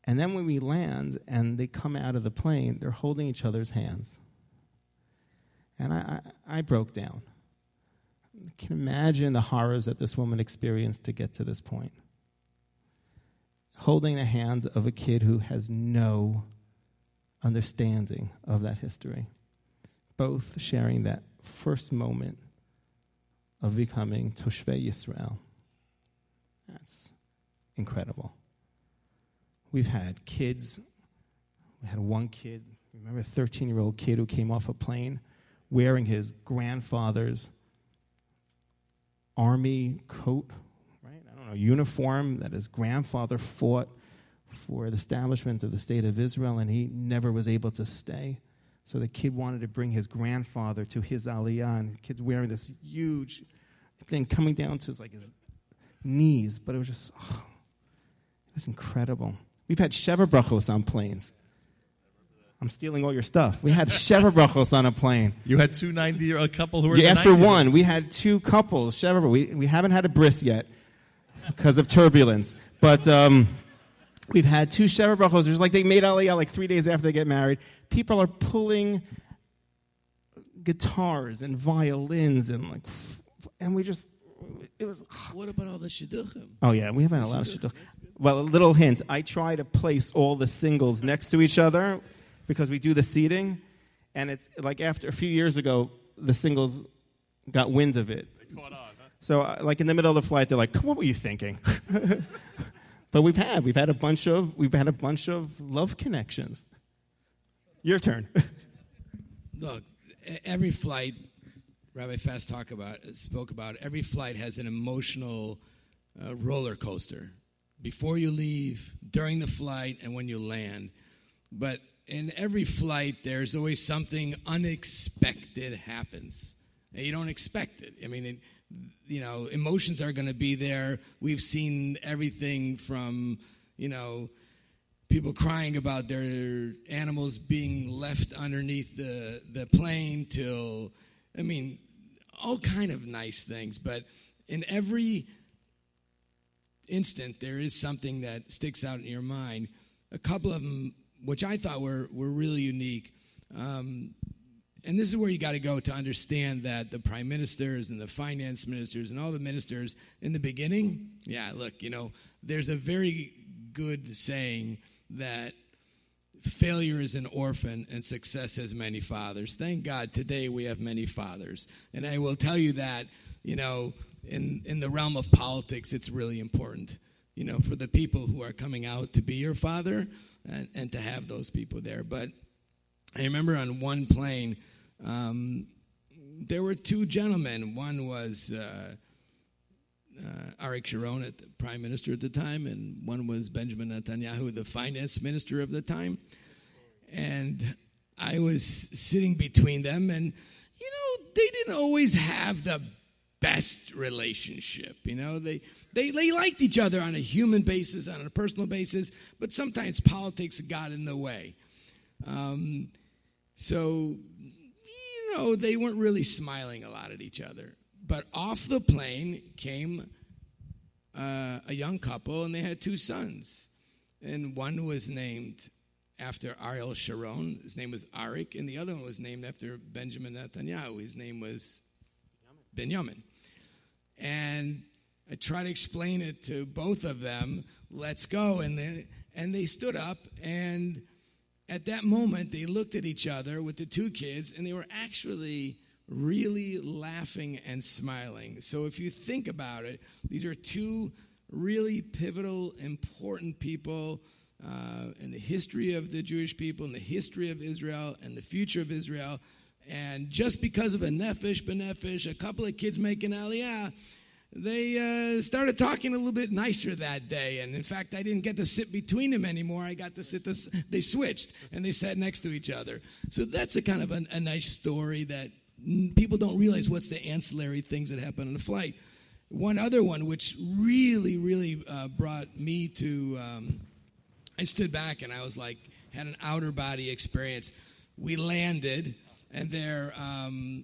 and then when we land and they come out of the plane, they're holding each other's hands. And I, I, I broke down. Can imagine the horrors that this woman experienced to get to this point. Holding the hand of a kid who has no understanding of that history. Both sharing that first moment of becoming Toshvei Yisrael. That's incredible. We've had kids. We had one kid, remember a 13 year old kid who came off a plane wearing his grandfather's army coat, right? I don't know, uniform that his grandfather fought for the establishment of the state of Israel, and he never was able to stay. So the kid wanted to bring his grandfather to his aliyah, and the kid's wearing this huge thing coming down to his, like his knees. But it was just, oh, it was incredible. We've had Sheva Brachos on planes. I'm stealing all your stuff. We had Sheva Brachos on a plane. You had two 90 year old couple who were. You asked for one. We had two couples. Sheva, we, we haven't had a bris yet because of turbulence. But um, we've had two Sheva Brachos. It's like they made Aliyah like three days after they get married. People are pulling guitars and violins and like, and we just, it was, What about all the shidduchim? oh yeah, we haven't had a lot of shit. Well, a little hint. I try to place all the singles next to each other because we do the seating. And it's like after a few years ago, the singles got wind of it. So, uh, like in the middle of the flight, they're like, "What were you thinking?" but we've had we've had a bunch of we've had a bunch of love connections. Your turn. Look, every flight, Rabbi Fass talk about spoke about. Every flight has an emotional uh, roller coaster before you leave, during the flight, and when you land. But in every flight, there's always something unexpected happens. You don't expect it. I mean, it, you know, emotions are going to be there. We've seen everything from, you know, people crying about their animals being left underneath the, the plane till i mean all kind of nice things but in every instant there is something that sticks out in your mind a couple of them which i thought were, were really unique um, and this is where you got to go to understand that the prime ministers and the finance ministers and all the ministers in the beginning, yeah, look, you know, there's a very good saying that failure is an orphan and success has many fathers. Thank God today we have many fathers. And I will tell you that, you know, in, in the realm of politics, it's really important, you know, for the people who are coming out to be your father and, and to have those people there. But I remember on one plane, um, there were two gentlemen. One was uh, uh, Arik Sharon, the prime minister at the time, and one was Benjamin Netanyahu, the finance minister of the time. And I was sitting between them, and you know, they didn't always have the best relationship. You know, they, they, they liked each other on a human basis, on a personal basis, but sometimes politics got in the way. Um, so, you know, they weren't really smiling a lot at each other. But off the plane came uh, a young couple, and they had two sons. And one was named after Ariel Sharon. His name was Arik, and the other one was named after Benjamin Netanyahu. His name was Benjamin. And I tried to explain it to both of them. Let's go, and then, and they stood up, and at that moment they looked at each other with the two kids, and they were actually really laughing and smiling. So if you think about it, these are two really pivotal, important people uh, in the history of the Jewish people, in the history of Israel, and the future of Israel. And just because of a Nefesh B'Nefesh, a couple of kids making aliyah, they uh, started talking a little bit nicer that day. And in fact, I didn't get to sit between them anymore. I got to sit this, they switched and they sat next to each other. So that's a kind of a, a nice story that people don't realize what's the ancillary things that happen on the flight. One other one, which really, really uh, brought me to, um, I stood back and I was like, had an outer body experience. We landed, and there, um,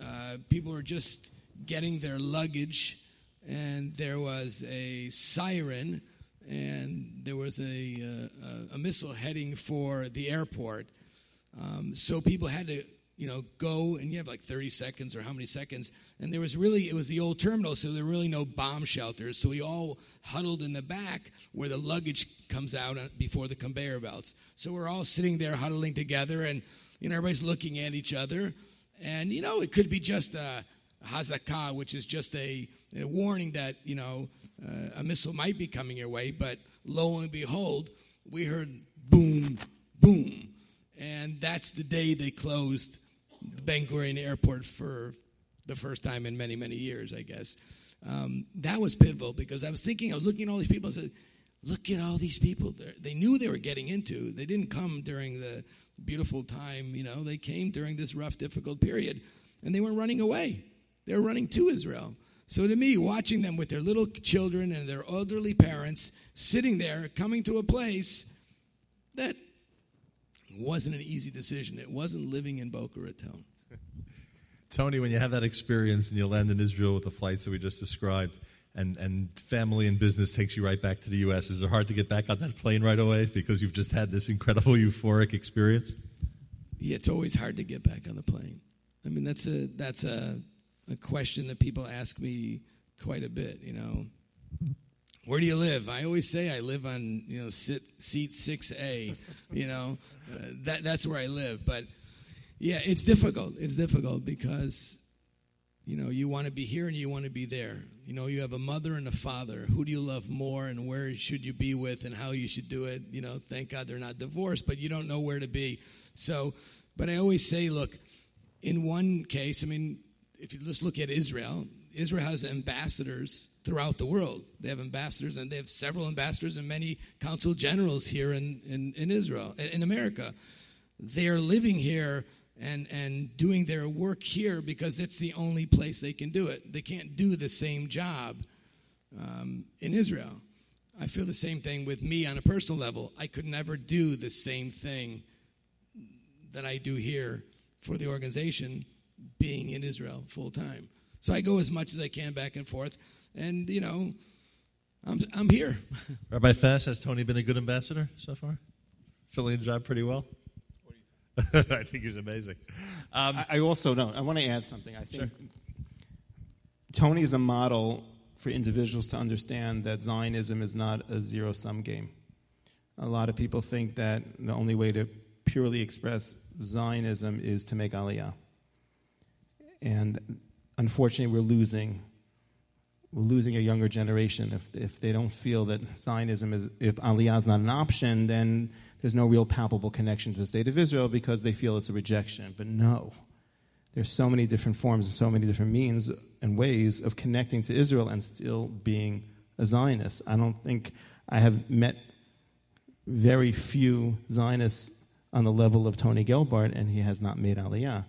uh, people were just getting their luggage, and there was a siren, and there was a, uh, a missile heading for the airport. Um, so people had to, you know, go, and you have like 30 seconds or how many seconds. And there was really, it was the old terminal, so there were really no bomb shelters. So we all huddled in the back where the luggage comes out before the conveyor belts. So we're all sitting there huddling together, and, you know, everybody's looking at each other. And, you know, it could be just a hazakah, which is just a, a warning that, you know, uh, a missile might be coming your way. But lo and behold, we heard boom, boom. And that's the day they closed Ben Gurion Airport for the first time in many, many years, I guess. Um, that was pivotal because I was thinking, I was looking at all these people and said, look at all these people. They're, they knew they were getting into. They didn't come during the, beautiful time. You know, they came during this rough, difficult period, and they weren't running away. They were running to Israel. So to me, watching them with their little children and their elderly parents sitting there, coming to a place that wasn't an easy decision. It wasn't living in Boca Raton. Tony, when you have that experience and you land in Israel with the flights that we just described, and, and family and business takes you right back to the U.S., is it hard to get back on that plane right away because you've just had this incredible euphoric experience? Yeah, it's always hard to get back on the plane. I mean, that's a that's a, a question that people ask me quite a bit. You know, where do you live? I always say I live on you know sit, seat six A. You know, uh, that that's where I live. But yeah, it's difficult. It's difficult because you know you want to be here and you want to be there. You know, you have a mother and a father. Who do you love more, and where should you be with, and how you should do it? You know, thank God they're not divorced, but you don't know where to be. So, but I always say, look, in one case, I mean, if you just look at Israel, Israel has ambassadors throughout the world. They have ambassadors, and they have several ambassadors and many consul generals here in, in, in Israel, in America. They're living here and, and doing their work here because it's the only place they can do it. They can't do the same job um, in Israel. I feel the same thing with me on a personal level. I could never do the same thing that I do here for the organization being in Israel full time. So I go as much as I can back and forth. And, you know, I'm, I'm here. Rabbi Fass, has Tony been a good ambassador so far? Filling the job pretty well? I think he's amazing. Um, I, I also know, I want to add something. I think Tony is a model for individuals to understand that Zionism is not a zero sum game. A lot of people think that the only way to purely express Zionism is to make Aliyah. And unfortunately, we're losing. We're losing a younger generation if, if they don't feel that Zionism is, if Aliyah is not an option, then there's no real palpable connection to the state of Israel because they feel it's a rejection. But no, there's so many different forms and so many different means and ways of connecting to Israel and still being a Zionist. I don't think I have met very few Zionists on the level of Tony Gelbart, and he has not made Aliyah.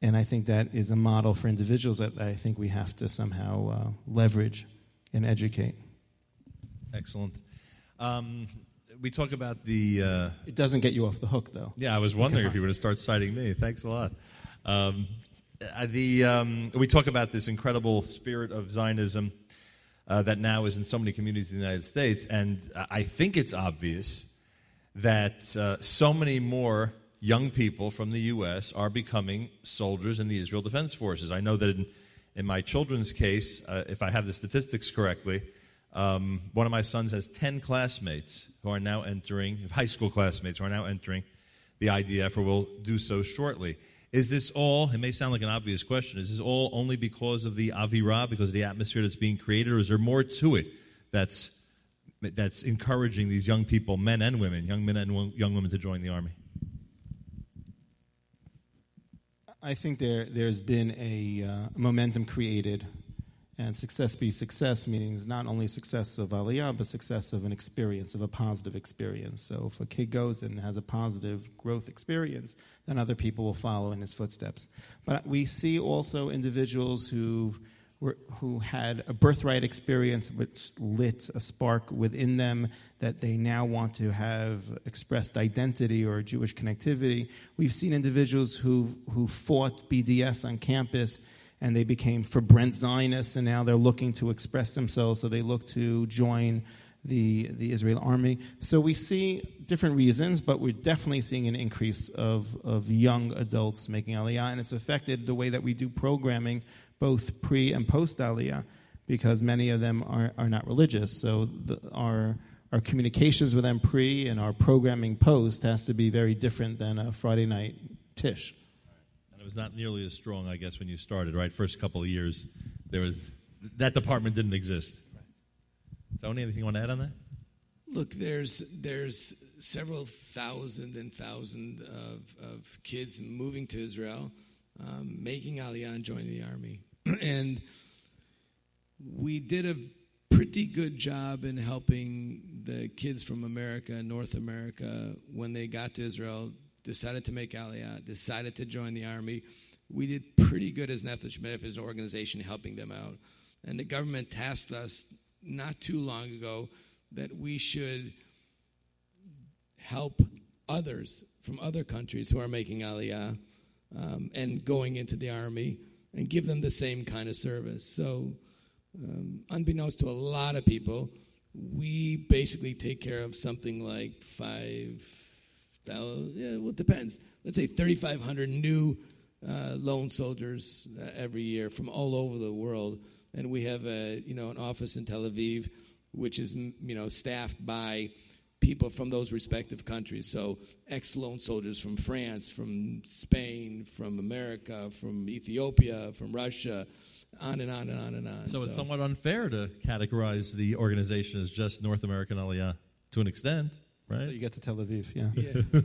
And I think that is a model for individuals that I think we have to somehow uh, leverage and educate. excellent. Um, we talk about the. Uh, It doesn't get you off the hook, though. yeah, I was wondering if you were to start citing me. Thanks a lot. Um, uh, the, um, we talk about this incredible spirit of Zionism uh, that now is in so many communities in the United States, and I think it's obvious that uh, so many more young people from the U.S. are becoming soldiers in the Israel Defense Forces. I know that in, in my children's case, uh, if I have the statistics correctly, um, one of my sons has 10 classmates who are now entering, high school classmates who are now entering the IDF or will do so shortly. Is this all, it may sound like an obvious question, is this all only because of the Avira, because of the atmosphere that's being created, or is there more to it that's, that's encouraging these young people, men and women, young men and young women, to join the Army? I think there, there's been a uh, momentum created, and success be success, meaning not only success of Aliyah, but success of an experience, of a positive experience. So if a kid goes and has a positive growth experience, then other people will follow in his footsteps. But we see also individuals who were, who had a birthright experience which lit a spark within them that they now want to have expressed identity or Jewish connectivity. We've seen individuals who who fought BDS on campus and they became for Brent Zionists, and now they're looking to express themselves, so they look to join the, the Israel army. So we see different reasons, but we're definitely seeing an increase of, of young adults making Aliyah, and it's affected the way that we do programming, both pre and post Aliyah, because many of them are, are not religious. So the, our, our communications with them pre and our programming post has to be very different than a Friday night Tish. It was not nearly as strong, I guess, when you started, right? First couple of years, there was that department didn't exist. Tony, anything you want to add on that? Look, there's there's several thousand and thousand of, of kids moving to Israel, um, making Aliyah and joining the army, and we did a pretty good job in helping the kids from America, North America, when they got to Israel, decided to make Aliyah, decided to join the army. We did pretty good as Nefesh as organization helping them out. And the government tasked us not too long ago that we should help others from other countries who are making Aliyah um, and going into the army and give them the same kind of service. So, um, unbeknownst to a lot of people, we basically take care of something like five. Yeah, well, it depends. Let's say thirty-five hundred new uh, lone soldiers uh, every year from all over the world, and we have a you know an office in Tel Aviv, which is you know staffed by people from those respective countries. So ex lone soldiers from France, from Spain, from America, from Ethiopia, from Russia, on and on and on and on. So, it's somewhat unfair to categorize the organization as just North American Aliyah to an extent, So you get to Tel Aviv, yeah. Yeah.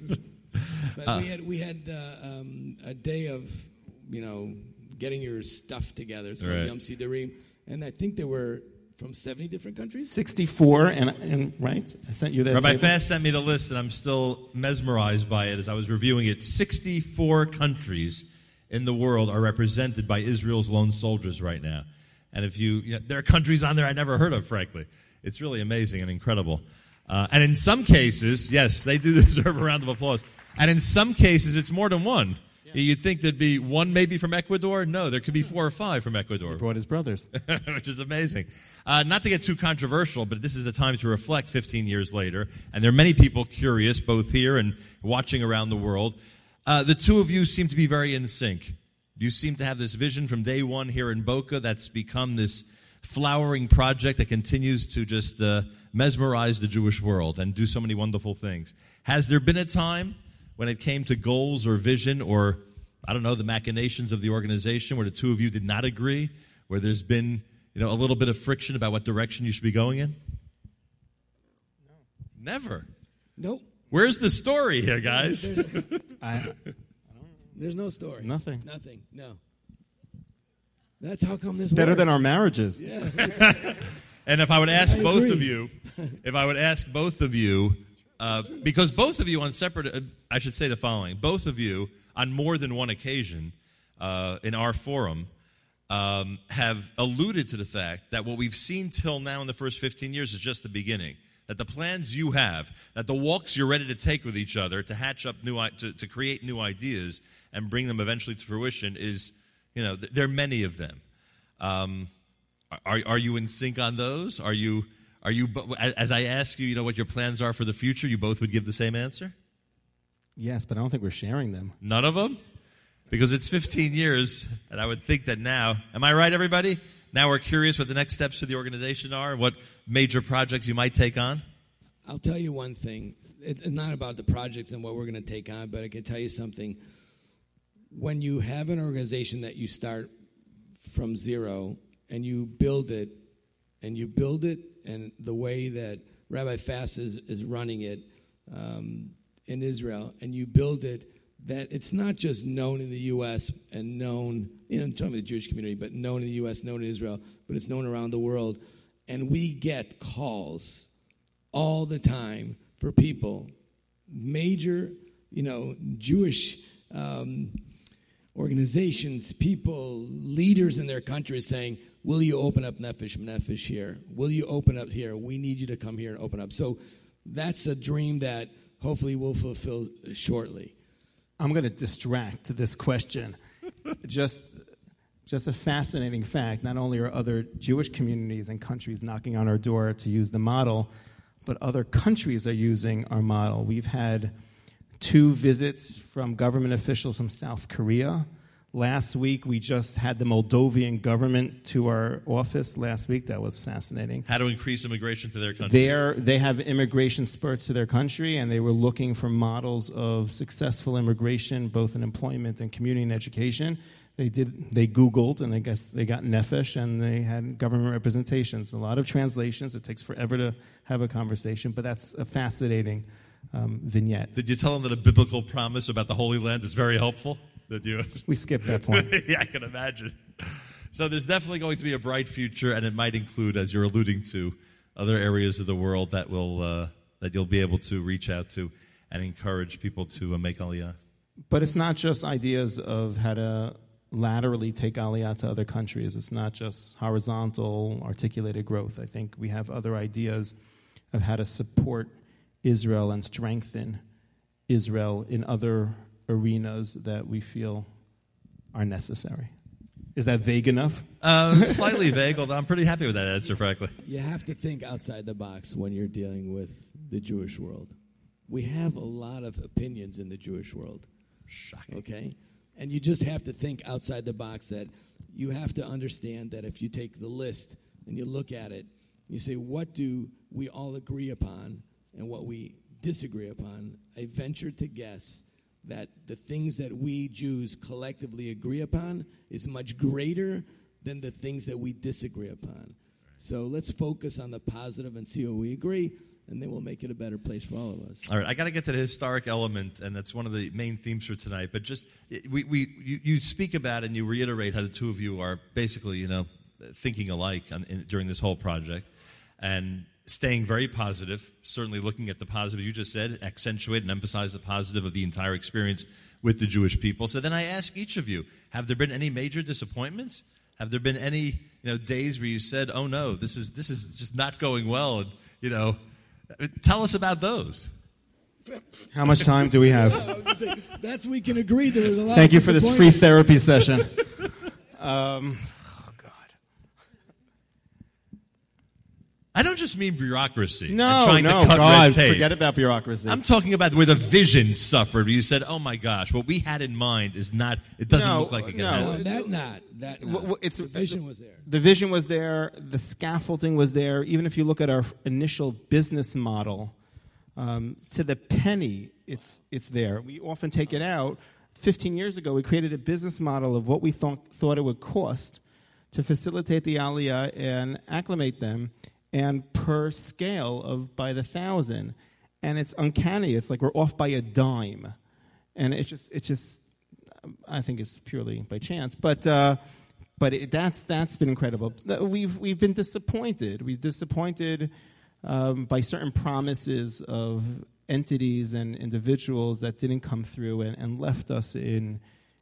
but we had we had uh, um, a day of you know getting your stuff together. It's called Right. Yom Sidurim, and I think there were from seventy different countries. 64, and, and right? I sent you that. Rabbi table. Fass sent me the list, and I'm still mesmerized by it as I was reviewing it. 64 countries in the world are represented by Israel's lone soldiers right now. And if you, you know, there are countries on there I never heard of, frankly. It's really amazing and incredible. Uh, and in some cases, yes, they do deserve a round of applause. And in some cases, it's more than one. You'd think there'd be one maybe from Ecuador. No, there could be four or five from Ecuador brought his brothers. which is amazing. Uh, not to get too controversial, but this is the time to reflect 15 years later, and there are many people curious, both here and watching around the world. Uh, the two of you seem to be very in sync. You seem to have this vision from day one here in Boca that's become this flowering project that continues to just uh, mesmerize the Jewish world and do so many wonderful things. Has there been a time when it came to goals or vision or, I don't know, the machinations of the organization where the two of you did not agree, where there's been you know, a little bit of friction about what direction you should be going in? Never. Nope, Where's the story here, guys? I, there's no story. Nothing. Nothing. No. That's how come this better works. than our marriages. And if I would ask I both of you, if I would ask both of you, uh, because both of you on separate, uh, I should say the following: both of you on more than one occasion uh, in our forum um, have alluded to the fact that what we've seen till now in the first 15 years is just the beginning. That the plans you have, that the walks you're ready to take with each other to hatch up new, i- to, to create new ideas and bring them eventually to fruition is, you know, th- there are many of them. Um, are, are you in sync on those? Are you, are you, as I ask you, you know, what your plans are for the future, you both would give the same answer? Yes, but I don't think we're sharing them. None of them? Because it's 15 years, and I would think that now, am I right, everybody? Now we're curious what the next steps of the organization are and what major projects you might take on? I'll tell you one thing. It's not about the projects and what we're going to take on, but I can tell you something. When you have an organization that you start from zero and you build it, and you build it, and the way that Rabbi Fass is, is running it um, in Israel, and you build it, that it's not just known in the U.S. and known, you know, I'm talking about the Jewish community, but known in the U.S., known in Israel, but it's known around the world. And we get calls all the time for people, major, you know, Jewish um, organizations, people, leaders in their countries saying, Will you open up Nefesh Nefesh here? Will you open up here? We need you to come here and open up. So that's a dream that hopefully we'll fulfill shortly. I'm going to distract this question. just, just a fascinating fact. Not only are other Jewish communities and countries knocking on our door to use the model, but other countries are using our model. We've had two visits from government officials from South Korea. Last week, we just had the Moldovan government to our office last week. That was fascinating. How to increase immigration to their country. They're, they have immigration spurts to their country, and they were looking for models of successful immigration, both in employment and community and education. They did. They Googled, and I guess they got Nefesh, and they had government representations. A lot of translations. It takes forever to have a conversation, but that's a fascinating um, vignette. Did you tell them that a biblical promise about the Holy Land is very helpful? Did you? We skipped that point. yeah, I can imagine. So there's definitely going to be a bright future, and it might include, as you're alluding to, other areas of the world that will uh, that you'll be able to reach out to. and encourage people to uh, make Aliyah. But it's not just ideas of how to laterally take Aliyah to other countries. It's not just horizontal, articulated growth. I think we have other ideas of how to support Israel and strengthen Israel in other arenas that we feel are necessary. Is that vague enough? Uh, slightly vague, although I'm pretty happy with that answer, frankly. You have to think outside the box when you're dealing with the Jewish world. We have a lot of opinions in the Jewish world. Shocking. Okay? And you just have to think outside the box that you have to understand that if you take the list and you look at it, you say, what do we all agree upon and what we disagree upon? I venture to guess that the things that we Jews collectively agree upon is much greater than the things that we disagree upon. So let's focus on the positive and see what we agree, and then we'll make it a better place for all of us. All right, I got to get to the historic element, and that's one of the main themes for tonight. But just we, we you, you speak about and you reiterate how the two of you are basically, you know, thinking alike on, in, during this whole project, and staying very positive. Certainly, looking at the positive you just said, accentuate and emphasize the positive of the entire experience with the Jewish people. So then I ask each of you: Have there been any major disappointments? Have there been any you know days where you said, "Oh no, this is this is just not going well"? And you know, tell us about those. How much time do we have? That's we can agree. There was a lot. Thank of you for this free therapy session. Um, oh, God. I don't just mean bureaucracy. No, trying no, to cut God, red tape. forget about bureaucracy. I'm talking about where the vision suffered. You said, "Oh my gosh, what we had in mind is not. It doesn't No, look like it can no. happen." No, that not that. Not. Wh- wh- it's- the vision was there. the vision was there, the scaffolding was there. Even if you look at our initial business model, um, to the penny, it's it's there. We often take it out. Fifteen years ago, we created a business model of what we thought thought it would cost to facilitate the aliyah and acclimate them, and per scale of by the thousand, and it's uncanny. It's like we're off by a dime, and it's just it's just I think it's purely by chance, but uh, but it, that's that's been incredible. We've we've been disappointed. We've disappointed um, by certain promises of entities and individuals that didn't come through and, and left us in,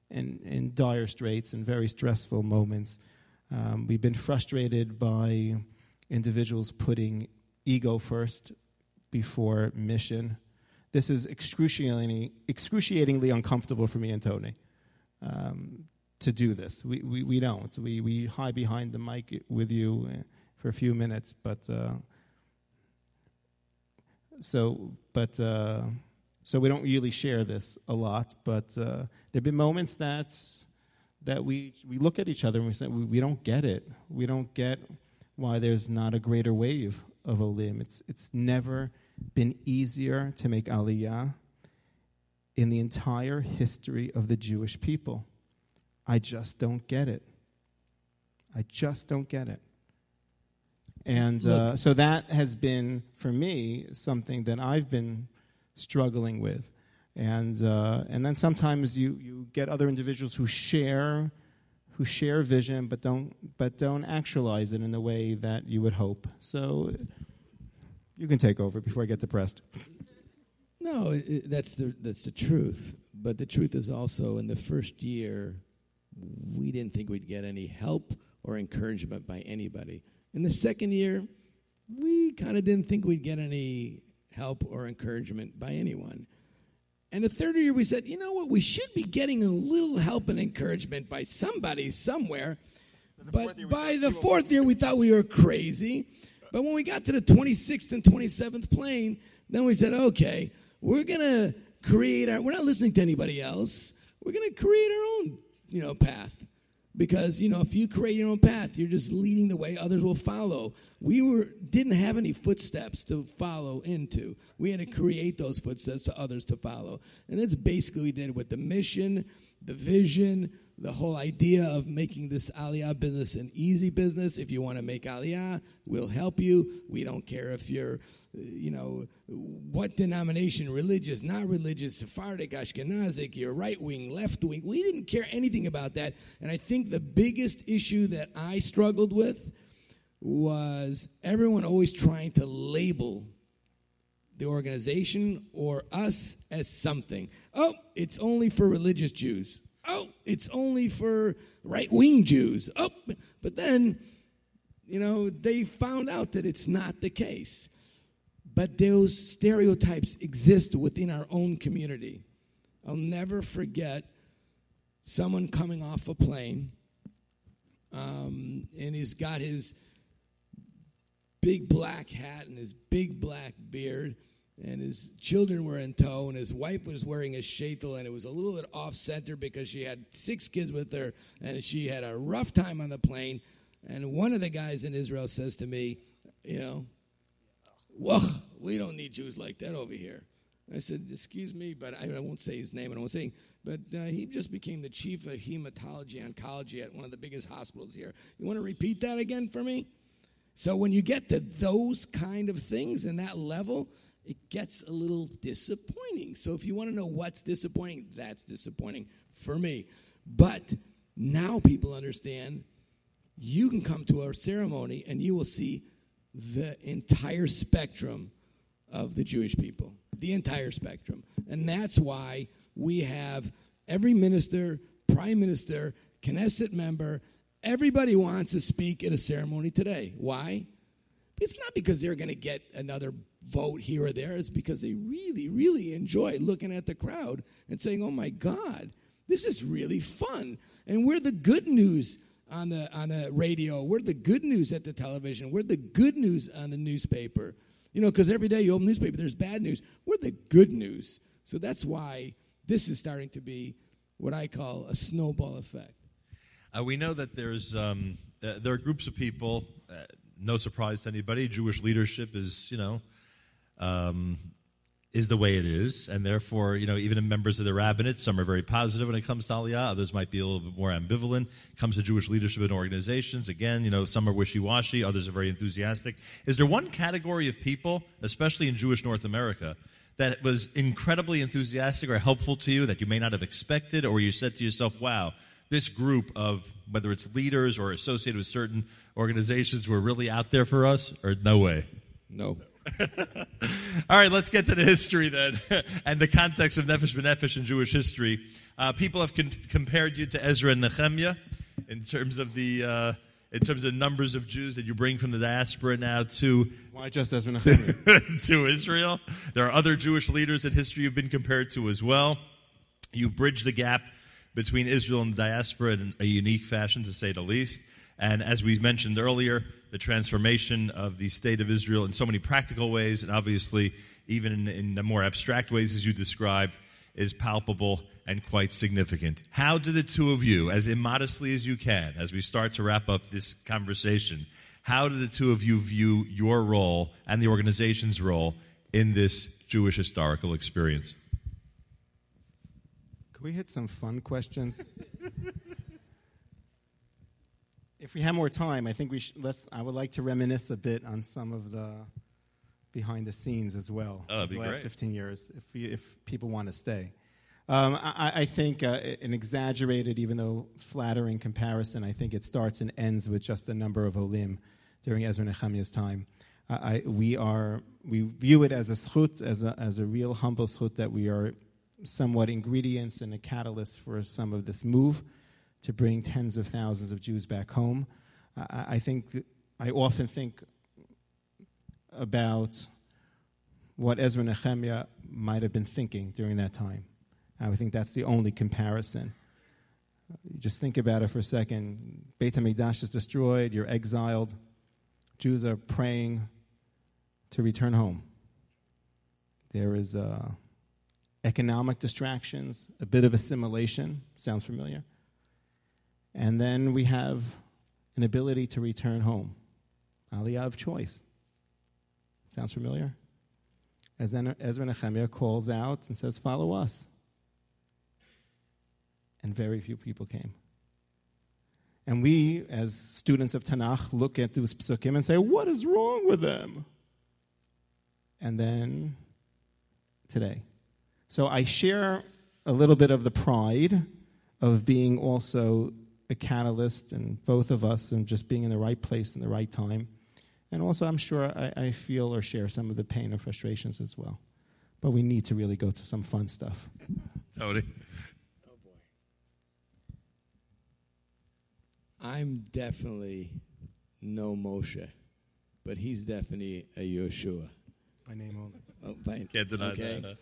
in in dire straits and very stressful moments. Um, we've been frustrated by individuals putting ego first before mission. This is excruciatingly, excruciatingly uncomfortable for me and Tony um, to do this. We, we, we don't. We, we hide behind the mic with you uh, for a few minutes, but uh, so but uh, so we don't really share this a lot. But uh, there've been moments that that we we look at each other and we say we, we don't get it. We don't get why there's not a greater wave of olim. It's it's never been easier to make aliyah in the entire history of the Jewish people. I just don't get it. I just don't get it. And uh, so that has been, for me, something that I've been struggling with. And, uh, and then sometimes you, you get other individuals who share, who share vision but don't, but don't actualize it in the way that you would hope. So you can take over before I get depressed. No, it, that's the that's the truth. But the truth is also in the first year, we didn't think we'd get any help or encouragement by anybody. In the second year, we kind of didn't think we'd get any help or encouragement by anyone. And the third year, we said, you know what? We should be getting a little help and encouragement by somebody somewhere. But by the fourth year, we thought we were crazy. But when we got to the 26th and 27th plane, then we said, okay, we're going to create our, we're not listening to anybody else. We're going to create our own, you know, path. Because, you know, if you create your own path, you're just leading the way, others will follow. We were, didn't have any footsteps to follow into. We had to create those footsteps to others to follow. And that's basically what we did with the mission, the vision, the whole idea of making this Aliyah business an easy business. If you want to make Aliyah, we'll help you. We don't care if you're, you know, what denomination, religious, not religious, Sephardic, Ashkenazic, you're right wing, left wing. We didn't care anything about that. And I think the biggest issue that I struggled with was everyone always trying to label the organization or us as something. Oh, it's only for religious Jews. Oh, it's only for right wing Jews. Oh, but then, you know, they found out that it's not the case. But those stereotypes exist within our own community. I'll never forget someone coming off a plane um, and he's got his big black hat and his big black beard and his children were in tow, and his wife was wearing a shaitel, and it was a little bit off center because she had six kids with her, and she had a rough time on the plane. And one of the guys in Israel says to me, You know, well, we don't need Jews like that over here. I said, Excuse me, but I, I won't say his name, and I won't say, but uh, he just became the chief of hematology oncology at one of the biggest hospitals here. You want to repeat that again for me? So when you get to those kind of things and that level, it gets a little disappointing. So if you want to know what's disappointing, that's disappointing for me. But now people understand you can come to our ceremony and you will see the entire spectrum of the Jewish people, the entire spectrum. And that's why we have every minister, prime minister, Knesset member, everybody wants to speak at a ceremony today. Why? It's not because they're going to get another vote here or there is because they really, really enjoy looking at the crowd and saying, oh my God, this is really fun. And we're the good news on the, on the radio. We're the good news at the television. We're the good news on the newspaper. You know, because every day you open newspaper, there's bad news. We're the good news. So that's why this is starting to be what I call a snowball effect. Uh, we know that there's um, uh, there are groups of people. Uh, no surprise to anybody. Jewish leadership is, you know, um, is the way it is, and therefore, you know, even in members of the rabbinate, some are very positive when it comes to Aliyah, others might be a little bit more ambivalent. Comes to Jewish leadership and organizations, again, you know, some are wishy-washy, others are very enthusiastic. Is there one category of people, especially in Jewish North America, that was incredibly enthusiastic or helpful to you that you may not have expected, or you said to yourself, wow, this group of whether it's leaders or associated with certain organizations were really out there for us, or no way? No. All right, let's get to the history then, and the context of Nefesh B'Nefesh in Jewish history. Uh, people have con- compared you to Ezra and Nehemiah in terms of the uh, in terms of numbers of Jews that you bring from the diaspora now to Why just Ezra Nehemiah? to Israel. There are other Jewish leaders in history you've been compared to as well. You've bridged the gap between Israel and the diaspora in a unique fashion, to say the least. And as we mentioned earlier, the transformation of the state of Israel in so many practical ways, and obviously even in, in the more abstract ways as you described, is palpable and quite significant. How do the two of you, as immodestly as you can, as we start to wrap up this conversation, how do the two of you view your role and the organization's role in this Jewish historical experience? Can we hit some fun questions? if we have more time, I think we should, let's. I would like to reminisce a bit on some of the behind the scenes as well. Oh, the last great. 15 years, if we, if people want to stay. Um, I, I think uh, an exaggerated, even though flattering comparison, I think it starts and ends with just the number of olim during Ezra Nehemiah's time. I, I, we are we view it as a zchut, as a, as a real humble zchut that we are somewhat ingredients and a catalyst for some of this move to bring tens of thousands of Jews back home. I, I think I often think about what Ezra Nehemiah might have been thinking during that time. I think that's the only comparison. You just think about it for a second. Beit HaMikdash is destroyed, you're exiled. Jews are praying to return home. There is uh, economic distractions, a bit of assimilation. Sounds familiar? And then we have an ability to return home. Aliyah of choice. Sounds familiar? As Ezra Nehemiah calls out and says, Follow us. And very few people came. And we, as students of Tanakh, look at those psukim and say, What is wrong with them? And then today. So I share a little bit of the pride of being also a catalyst and both of us and just being in the right place in the right time And also, I'm sure I, I feel or share some of the pain or frustrations as well. But we need to really go to some fun stuff. Tony. Oh, boy. I'm definitely no Moshe, but he's definitely a Yeshua. My name only. Oh, by- Can't deny okay? that. huh?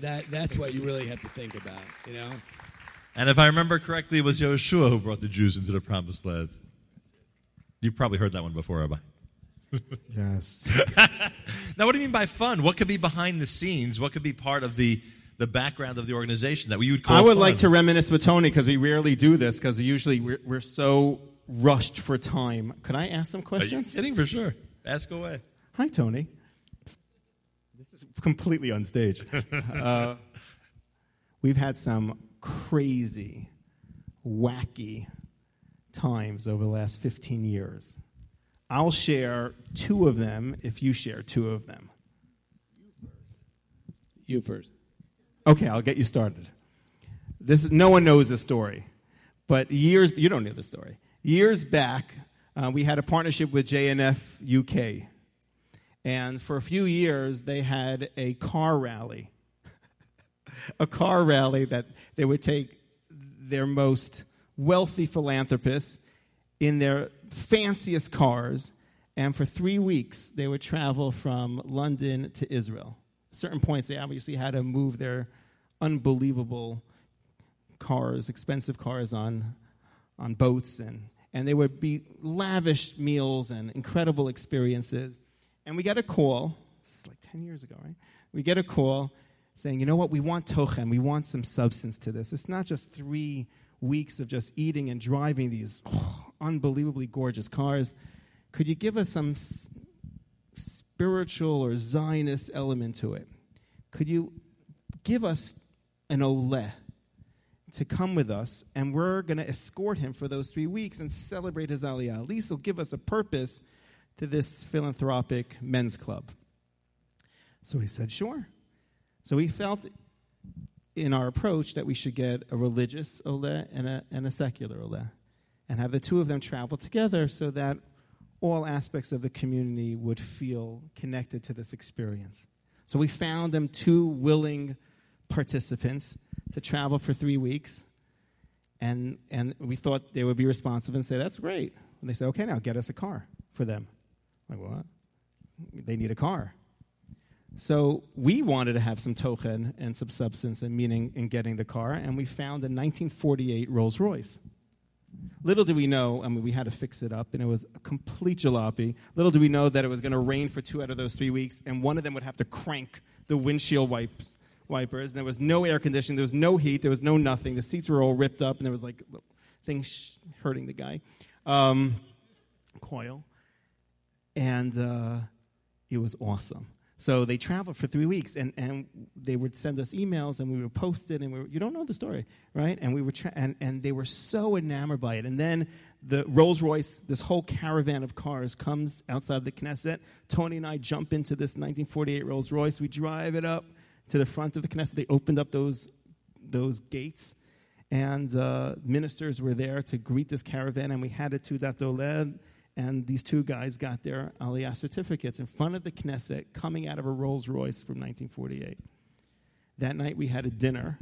That that's what you really have to think about, you know. And if I remember correctly, it was Yoshua who brought the Jews into the promised land. You've probably heard that one before, Rabbi. Yes. Now, what do you mean by fun? What could be behind the scenes? What could be part of the, the background of the organization that we would call I would fun? like to reminisce with Tony because we rarely do this because usually we're, we're so rushed for time. Could I ask some Are questions? kidding for sure? Ask away. Hi, Tony. This is completely on stage. uh, we've had some crazy, wacky times over the last 15 years. I'll share two of them if you share two of them. You first. Okay, I'll get you started. This no one knows the story, but years you don't know the story. Years back, uh, we had a partnership with JNF UK, and for a few years they had a car rally, a car rally that they would take their most wealthy philanthropists in their fanciest cars, and for three weeks they would travel from London to Israel. Certain points, they obviously had to move their unbelievable cars, expensive cars, on on boats, and and they would be lavish meals and incredible experiences. And we get a call. This is like ten years ago, right? We get a call saying, you know what, we want tochen, we want some substance to this. It's not just three weeks of just eating and driving these oh, unbelievably gorgeous cars. Could you give us some s- spiritual or Zionist element to it? Could you give us an ole to come with us, and we're going to escort him for those three weeks and celebrate his aliyah? At least he'll give us a purpose to this philanthropic men's club. So he said, sure. So we felt in our approach that we should get a religious ole and a, and a secular ole and have the two of them travel together so that all aspects of the community would feel connected to this experience. So we found them two willing participants to travel for three weeks. And, and we thought they would be responsive and say, That's great. And they said, Okay, now get us a car for them. I'm like, what? They need a car. So we wanted to have some token and some substance and meaning in getting the car, and we found a 1948 Rolls Royce. Little did we know, I mean, we had to fix it up, and it was a complete jalopy. Little did we know that it was going to rain for two out of those three weeks, and one of them would have to crank the windshield wipes, wipers. And there was no air conditioning, there was no heat, there was no nothing. The seats were all ripped up, and there was like things hurting the guy. Um, coil. And uh, it was awesome. So they traveled for three weeks, and, and they would send us emails, and we would post it, and we were, you don't know the story, right? And we were tra- and, and they were so enamored by it. And then the Rolls Royce, this whole caravan of cars, comes outside the Knesset. Tony and I jump into this 1948 Rolls Royce. We drive it up to the front of the Knesset. They opened up those those gates, and uh, ministers were there to greet this caravan, and we had to that Doled and these two guys got their Aliyah certificates in front of the Knesset coming out of a Rolls Royce from 1948. That night we had a dinner,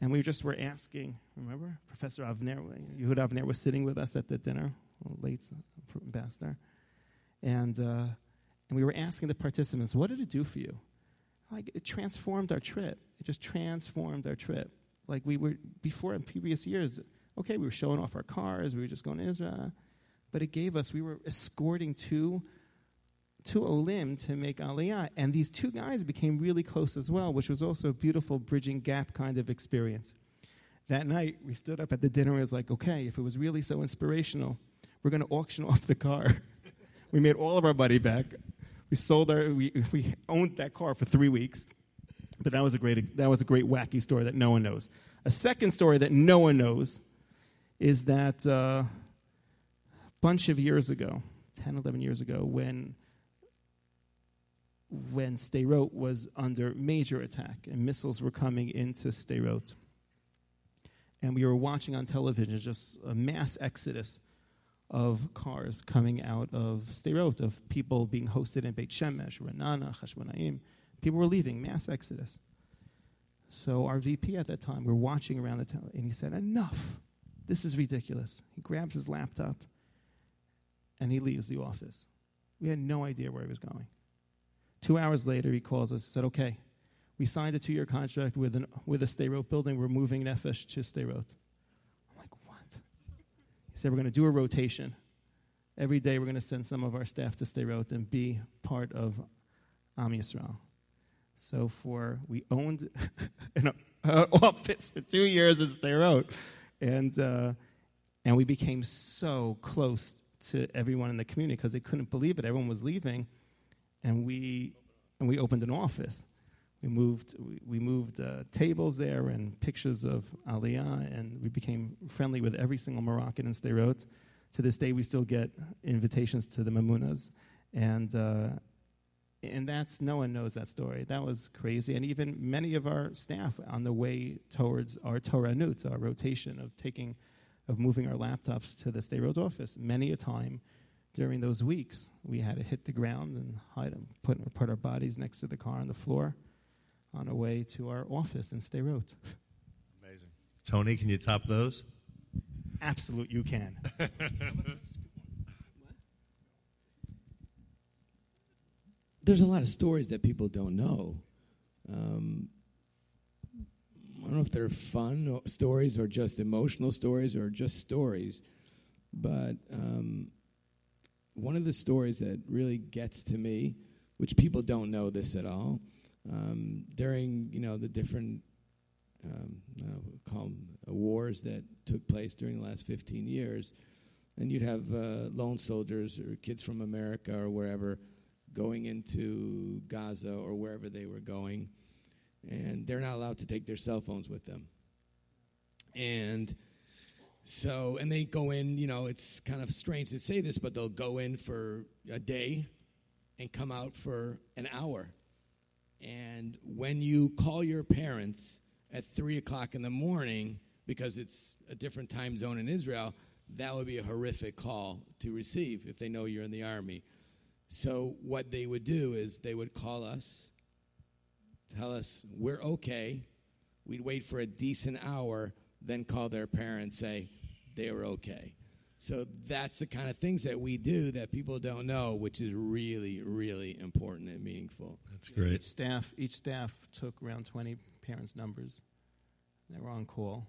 and we just were asking, remember? Professor Avner, Yehuda Avner was sitting with us at the dinner, late ambassador. And, uh, and we were asking the participants, what did it do for you? Like, it transformed our trip. It just transformed our trip. Like, we were, before in previous years, okay, we were showing off our cars, we were just going to Israel but it gave us, we were escorting two, two Olim to make Aliyah. And these two guys became really close as well, which was also a beautiful bridging gap kind of experience. That night, we stood up at the dinner and was like, okay, if it was really so inspirational, we're going to auction off the car. we made all of our money back. We sold our, we, we owned that car for three weeks. But that was a great, that was a great wacky story that no one knows. A second story that no one knows is that uh, bunch of years ago, 10, 11 years ago, when when Sderot was under major attack and missiles were coming into Sderot. And we were watching on television just a mass exodus of cars coming out of Sderot, of people being hosted in Beit Shemesh, Ra'anana, Chashmonaim. People were leaving, mass exodus. So our VP at that time, we're watching around the town, and he said, Enough. This is ridiculous. He grabs his laptop and he leaves the office. We had no idea where he was going. Two hours later, he calls us and said, Okay, we signed a two year contract with, an, with a Sderot building. We're moving Nefesh to Sderot. I'm like, What? He said, We're going to do a rotation. Every day, we're going to send some of our staff to Sderot and be part of Am Yisrael. So for we owned an office for two years at Sderot, and uh, and we became so close to everyone in the community because they couldn't believe it. Everyone was leaving, and we and we opened an office. We moved we, we moved uh, tables there and pictures of Aliyah, and we became friendly with every single Moroccan in Sderot. To this day, we still get invitations to the Mimounas, and uh, and that's no one knows that story. That was crazy, and even many of our staff on the way towards our Toranut, our rotation of taking, of moving our laptops to the Sderot office. Many a time during those weeks, we had to hit the ground and hide them, put, put our bodies next to the car on the floor, on our way to our office in Sderot. Amazing. Tony, can you top those? Absolute, you can. there's a lot of stories that people don't know. Um, I don't know if they're fun stories or just emotional stories or just stories, but um, one of the stories that really gets to me, which people don't know this at all, um, during you know the different um, call them wars that took place during the last 15 years, and you'd have uh, lone soldiers or kids from America or wherever going into Gaza or wherever they were going, and they're not allowed to take their cell phones with them. And so, and they go in, you know, it's kind of strange to say this, but they'll go in for a day and come out for an hour. And when you call your parents at three o'clock in the morning, because it's a different time zone in Israel, that would be a horrific call to receive if they know you're in the army. So, what they would do is they would call us, tell us we're okay. We'd wait for a decent hour, then call their parents, say they were okay. So, that's the kind of things that we do that people don't know, which is really, really important and meaningful. That's great. Each staff, each staff took around 20 parents' numbers. They were on call.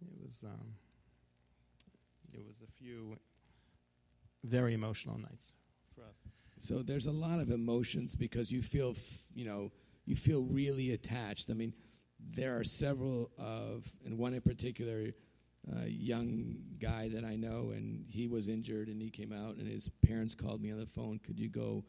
It was, um, it was a few very emotional nights for us. So there's a lot of emotions because you feel, f- you know, you feel really attached. I mean, there are several of, and one in particular, uh, young guy that I know, and he was injured, and he came out, and his parents called me on the phone. Could you go,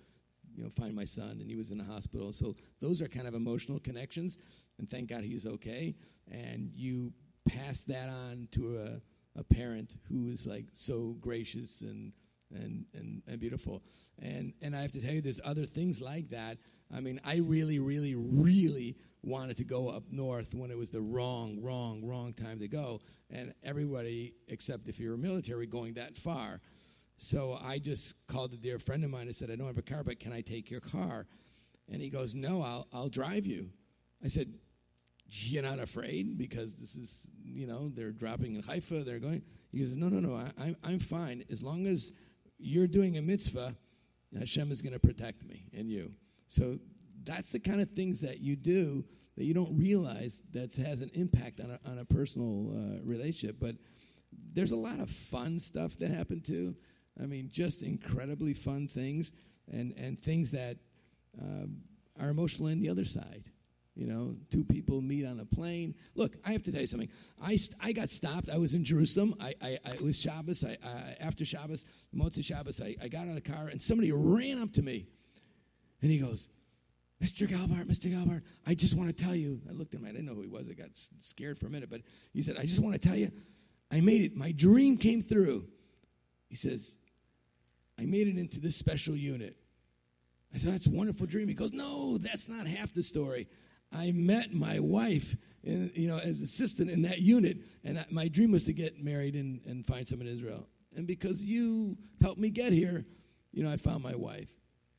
you know, find my son? And he was in the hospital. So those are kind of emotional connections, and thank God he's okay. And you pass that on to a, a parent who is like so gracious and and, and, and beautiful. And, and I have to tell you, there's other things like that. I mean, I really, really, really wanted to go up north when it was the wrong, wrong, wrong time to go. And everybody, except if you're military, going that far. So I just called a dear friend of mine and said, I don't have a car, but can I take your car? And he goes, No, I'll, I'll drive you. I said, You're not afraid because this is, you know, they're dropping in Haifa, they're going. He goes, No, no, no, I, I'm, I'm fine. As long as you're doing a mitzvah, Hashem is going to protect me and you. So that's the kind of things that you do that you don't realize that has an impact on a, on a personal uh, relationship. But there's a lot of fun stuff that happened too. I mean, just incredibly fun things and, and things that um, are emotional in the other side. You know, two people meet on a plane. Look, I have to tell you something. I, I got stopped. I was in Jerusalem. I, I, I was Shabbos. I, after Shabbos, Motzei Shabbos, I, I got out of the car and somebody ran up to me. And he goes, Mr. Gelbart, Mr. Gelbart, I just want to tell you. I looked at him. I didn't know who he was. I got scared for a minute. But he said, I just want to tell you, I made it. My dream came through. He says, I made it into this special unit. I said, That's a wonderful dream. He goes, No, that's not half the story. I met my wife, in, you know, as assistant in that unit, and my dream was to get married and, and find someone in Israel. And because you helped me get here, you know, I found my wife.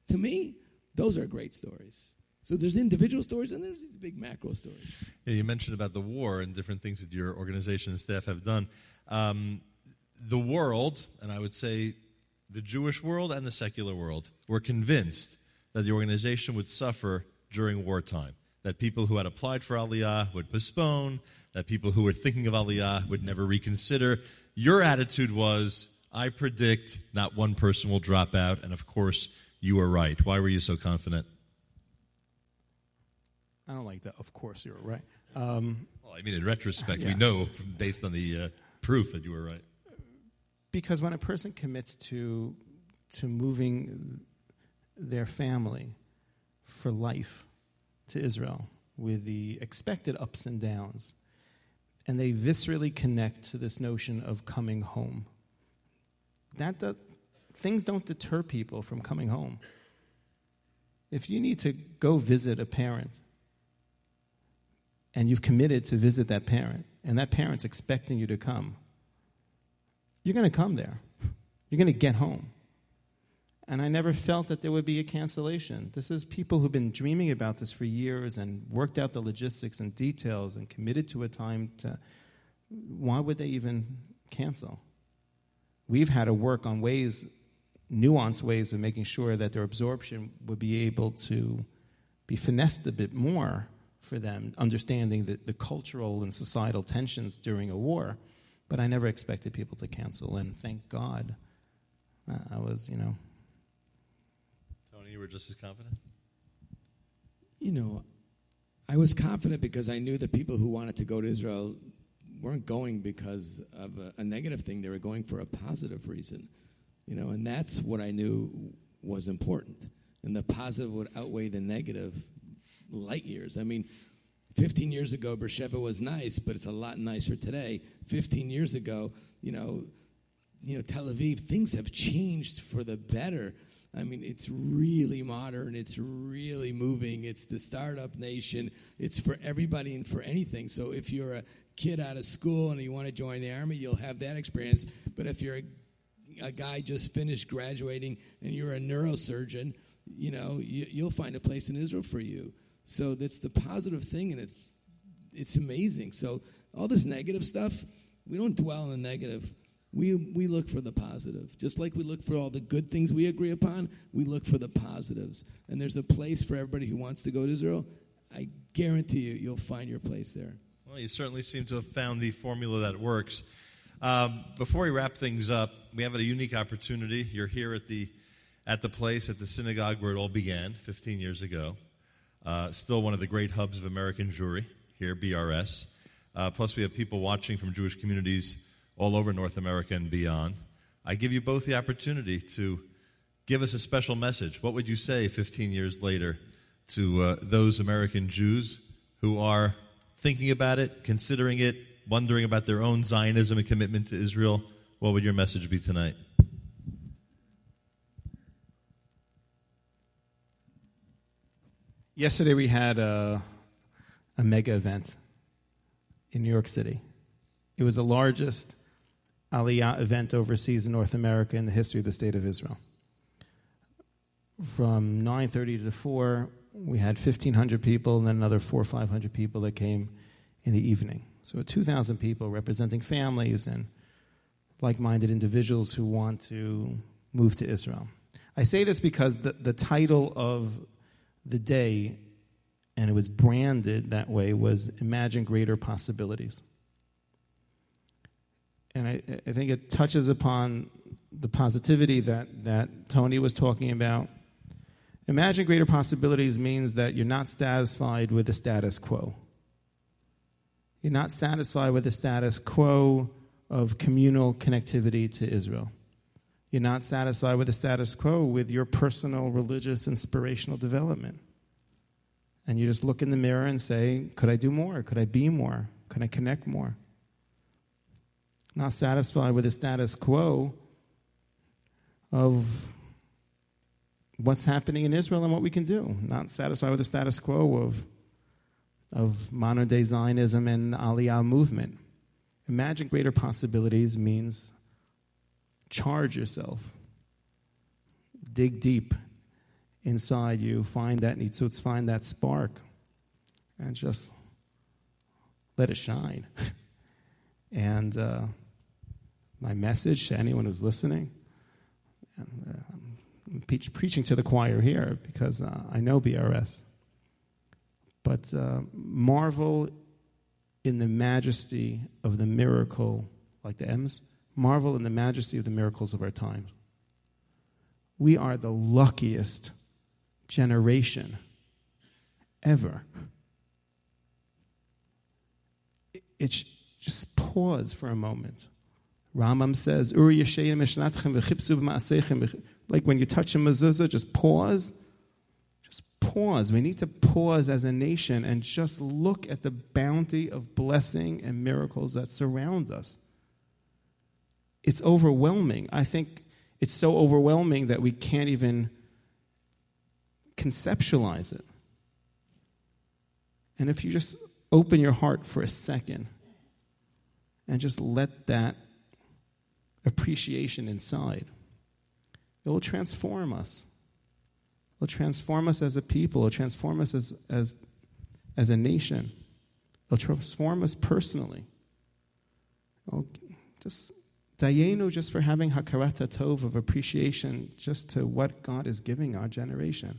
To me, those are great stories. So there's individual stories and there's these big macro stories. Yeah, you mentioned about the war and different things that your organization and staff have done. Um, the world, and I would say the Jewish world and the secular world, were convinced that the organization would suffer during wartime. That people who had applied for Aliyah would postpone, that people who were thinking of Aliyah would never reconsider. Your attitude was, I predict not one person will drop out, and of course, you were right. Why were you so confident? I don't like that. Of course, you're right. Um, well, I mean, in retrospect, yeah. we know from, based on the uh, proof that you were right. Because when a person commits to to moving their family for life to Israel with the expected ups and downs, and they viscerally connect to this notion of coming home. That, that things don't deter people from coming home. If you need to go visit a parent and you've committed to visit that parent, and that parent's expecting you to come, you're going to come there. You're going to get home. And I never felt that there would be a cancellation. This is people who've been dreaming about this for years and worked out the logistics and details and committed to a time to. Why would they even cancel? We've had to work on ways, nuanced ways of making sure that their absorption would be able to be finessed a bit more for them, understanding the, the cultural and societal tensions during a war. But I never expected people to cancel, and thank God uh, I was, you know, you were just as confident? You know, I was confident because I knew the people who wanted to go to Israel weren't going because of a, a, negative thing. They were going for a positive reason. You know, and that's what I knew was important. And the positive would outweigh the negative light years. I mean, 15 years ago, Beersheba was nice, but it's a lot nicer today. 15 years ago, you know, you know, Tel Aviv, things have changed for the better. I mean, it's really modern. It's really moving. It's the startup nation. It's for everybody and for anything. So if you're a kid out of school and you want to join the army, you'll have that experience. But if you're a, a guy just finished graduating and you're a neurosurgeon, you know, you, will find a place in Israel for you. So that's the positive thing, and it, it's amazing. So all this negative stuff, we don't dwell on the negative we, we look for the positive. Just like we look for all the good things we agree upon, we look for the positives. And there's a place for everybody who wants to go to Israel. I guarantee you, you'll find your place there. Well, you certainly seem to have found the formula that works. Um, before we wrap things up, we have a unique opportunity. You're here at the at the place at the synagogue where it all began 15 years ago. Uh, still one of the great hubs of American Jewry here, BRS. Uh, plus, we have people watching from Jewish communities all over North America and beyond. I give you both the opportunity to give us a special message. What would you say 15 years later to uh, those American Jews who are thinking about it, considering it, wondering about their own Zionism and commitment to Israel? What would your message be tonight? Yesterday we had a, a mega event in New York City. It was the largest Aliyah event overseas in North America in the history of the state of Israel. From 9:30 to 4, we had 1,500 people, and then another four or 500 people that came in the evening. So 2,000 people representing families and like-minded individuals who want to move to Israel. I say this because the, the title of the day, and it was branded that way, was Imagine Greater Possibilities and I, I think it touches upon the positivity that, that Tony was talking about. Imagine greater possibilities means that you're not satisfied with the status quo. You're not satisfied with the status quo of communal connectivity to Israel. You're not satisfied with the status quo with your personal religious inspirational development. And you just look in the mirror and say, Could I do more? Could I be more? Could I connect more? Not satisfied with the status quo of what's happening in Israel and what we can do, not satisfied with the status quo of, of modern day Zionism and the Aliyah movement. Imagine greater possibilities means charge yourself. Dig deep inside you, find that nitzutz, find that spark, and just let it shine. and uh, my message to anyone who's listening, and, uh, I'm preach, preaching to the choir here because uh, I know BRS, but uh, marvel in the majesty of the miracle, like the M's, marvel in the majesty of the miracles of our time. We are the luckiest generation ever. It's just pause for a moment. Rambam says, like when you touch a mezuzah, just pause. Just pause. We need to pause as a nation and just look at the bounty of blessing and miracles that surround us. It's overwhelming. I think it's so overwhelming that we can't even conceptualize it. And if you just open your heart for a second and just let that appreciation inside, it will transform us. It will transform us as a people. It will transform us as, as, as a nation. It will transform us personally. It'll just Dayenu just for having hakarata tov of appreciation just to what God is giving our generation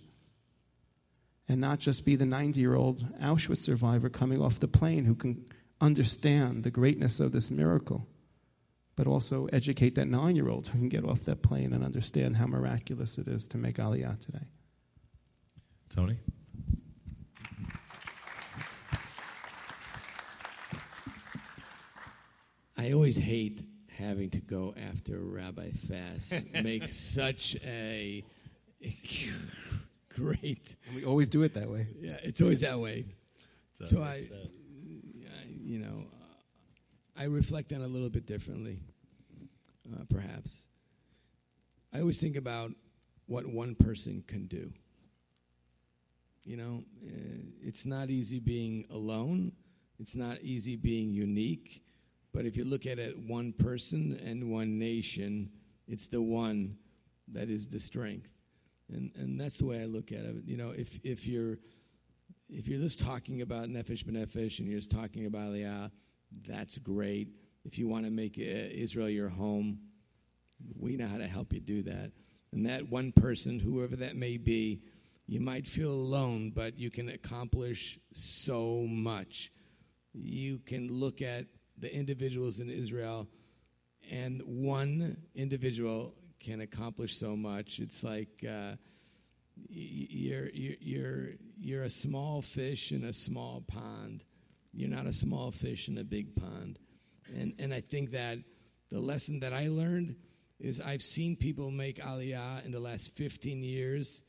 and not just be the 90 year old Auschwitz survivor coming off the plane who can understand the greatness of this miracle, but also educate that nine year old who can get off that plane and understand how miraculous it is to make Aliyah today. Tony? I always hate having to go after Rabbi Fass. Makes such a great. And we always do it that way. Yeah, it's always that way. So I, I, you know, I reflect on a little bit differently, uh, perhaps. I always think about what one person can do. You know, uh, it's not easy being alone. It's not easy being unique. But if you look at it, one person and one nation, it's the one that is the strength and and that's the way I look at it. You know, if if you're if you're just talking about nefesh b'nefesh and you're just talking about Aliyah, that's great. If you want to make uh, Israel your home, we know how to help you do that. And that one person, whoever that may be, you might feel alone, but you can accomplish so much. You can look at the individuals in Israel, and one individual can accomplish so much. It's like uh, you're, you're, you're a small fish in a small pond. You're not a small fish in a big pond. And, and I think that the lesson that I learned is I've seen people make aliyah in the last 15 years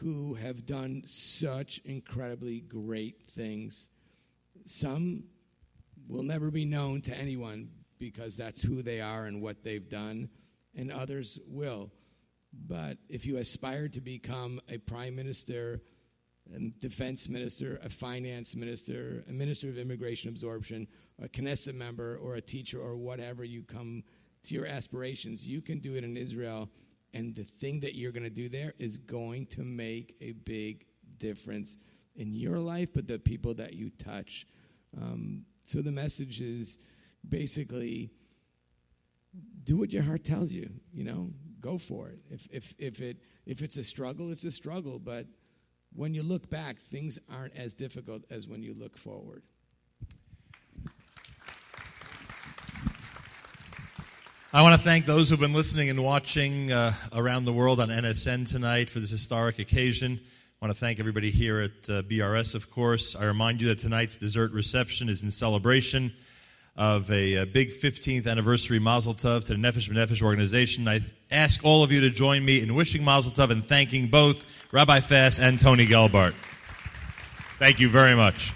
who have done such incredibly great things. Some will never be known to anyone because that's who they are and what they've done and others will. But if you aspire to become a prime minister, a defense minister, a finance minister, a minister of immigration absorption, a Knesset member, or a teacher, or whatever you come to your aspirations, you can do it in Israel. And the thing that you're going to do there is going to make a big difference in your life, but the people that you touch. Um, so the message is basically do what your heart tells you. You know, go for it. If if if it if it's a struggle, it's a struggle. But when you look back, things aren't as difficult as when you look forward. I want to thank those who've been listening and watching uh, around the world on NSN tonight for this historic occasion. I want to thank everybody here at uh, BRS, of course. I remind you that tonight's dessert reception is in celebration of a, a, big 15th anniversary Mazel Tov to the Nefesh B'Nefesh organization. I ask all of you to join me in wishing Mazel Tov and thanking both Rabbi Fass and Tony Gelbart. Thank you very much.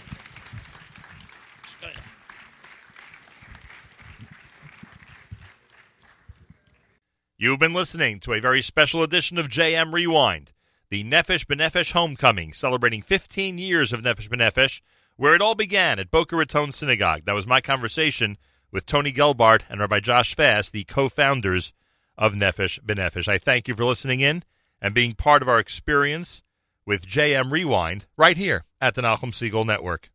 You've been listening to a very special edition of JM Rewind, the Nefesh B'Nefesh Homecoming, celebrating 15 years of Nefesh B'Nefesh where it all began at Boca Raton Synagogue. That was my conversation with Tony Gelbart and Rabbi Josh Fass, the co founders of Nefesh B'Nefesh. I thank you for listening in and being part of our experience with JM Rewind right here at the Nachum Segal Network.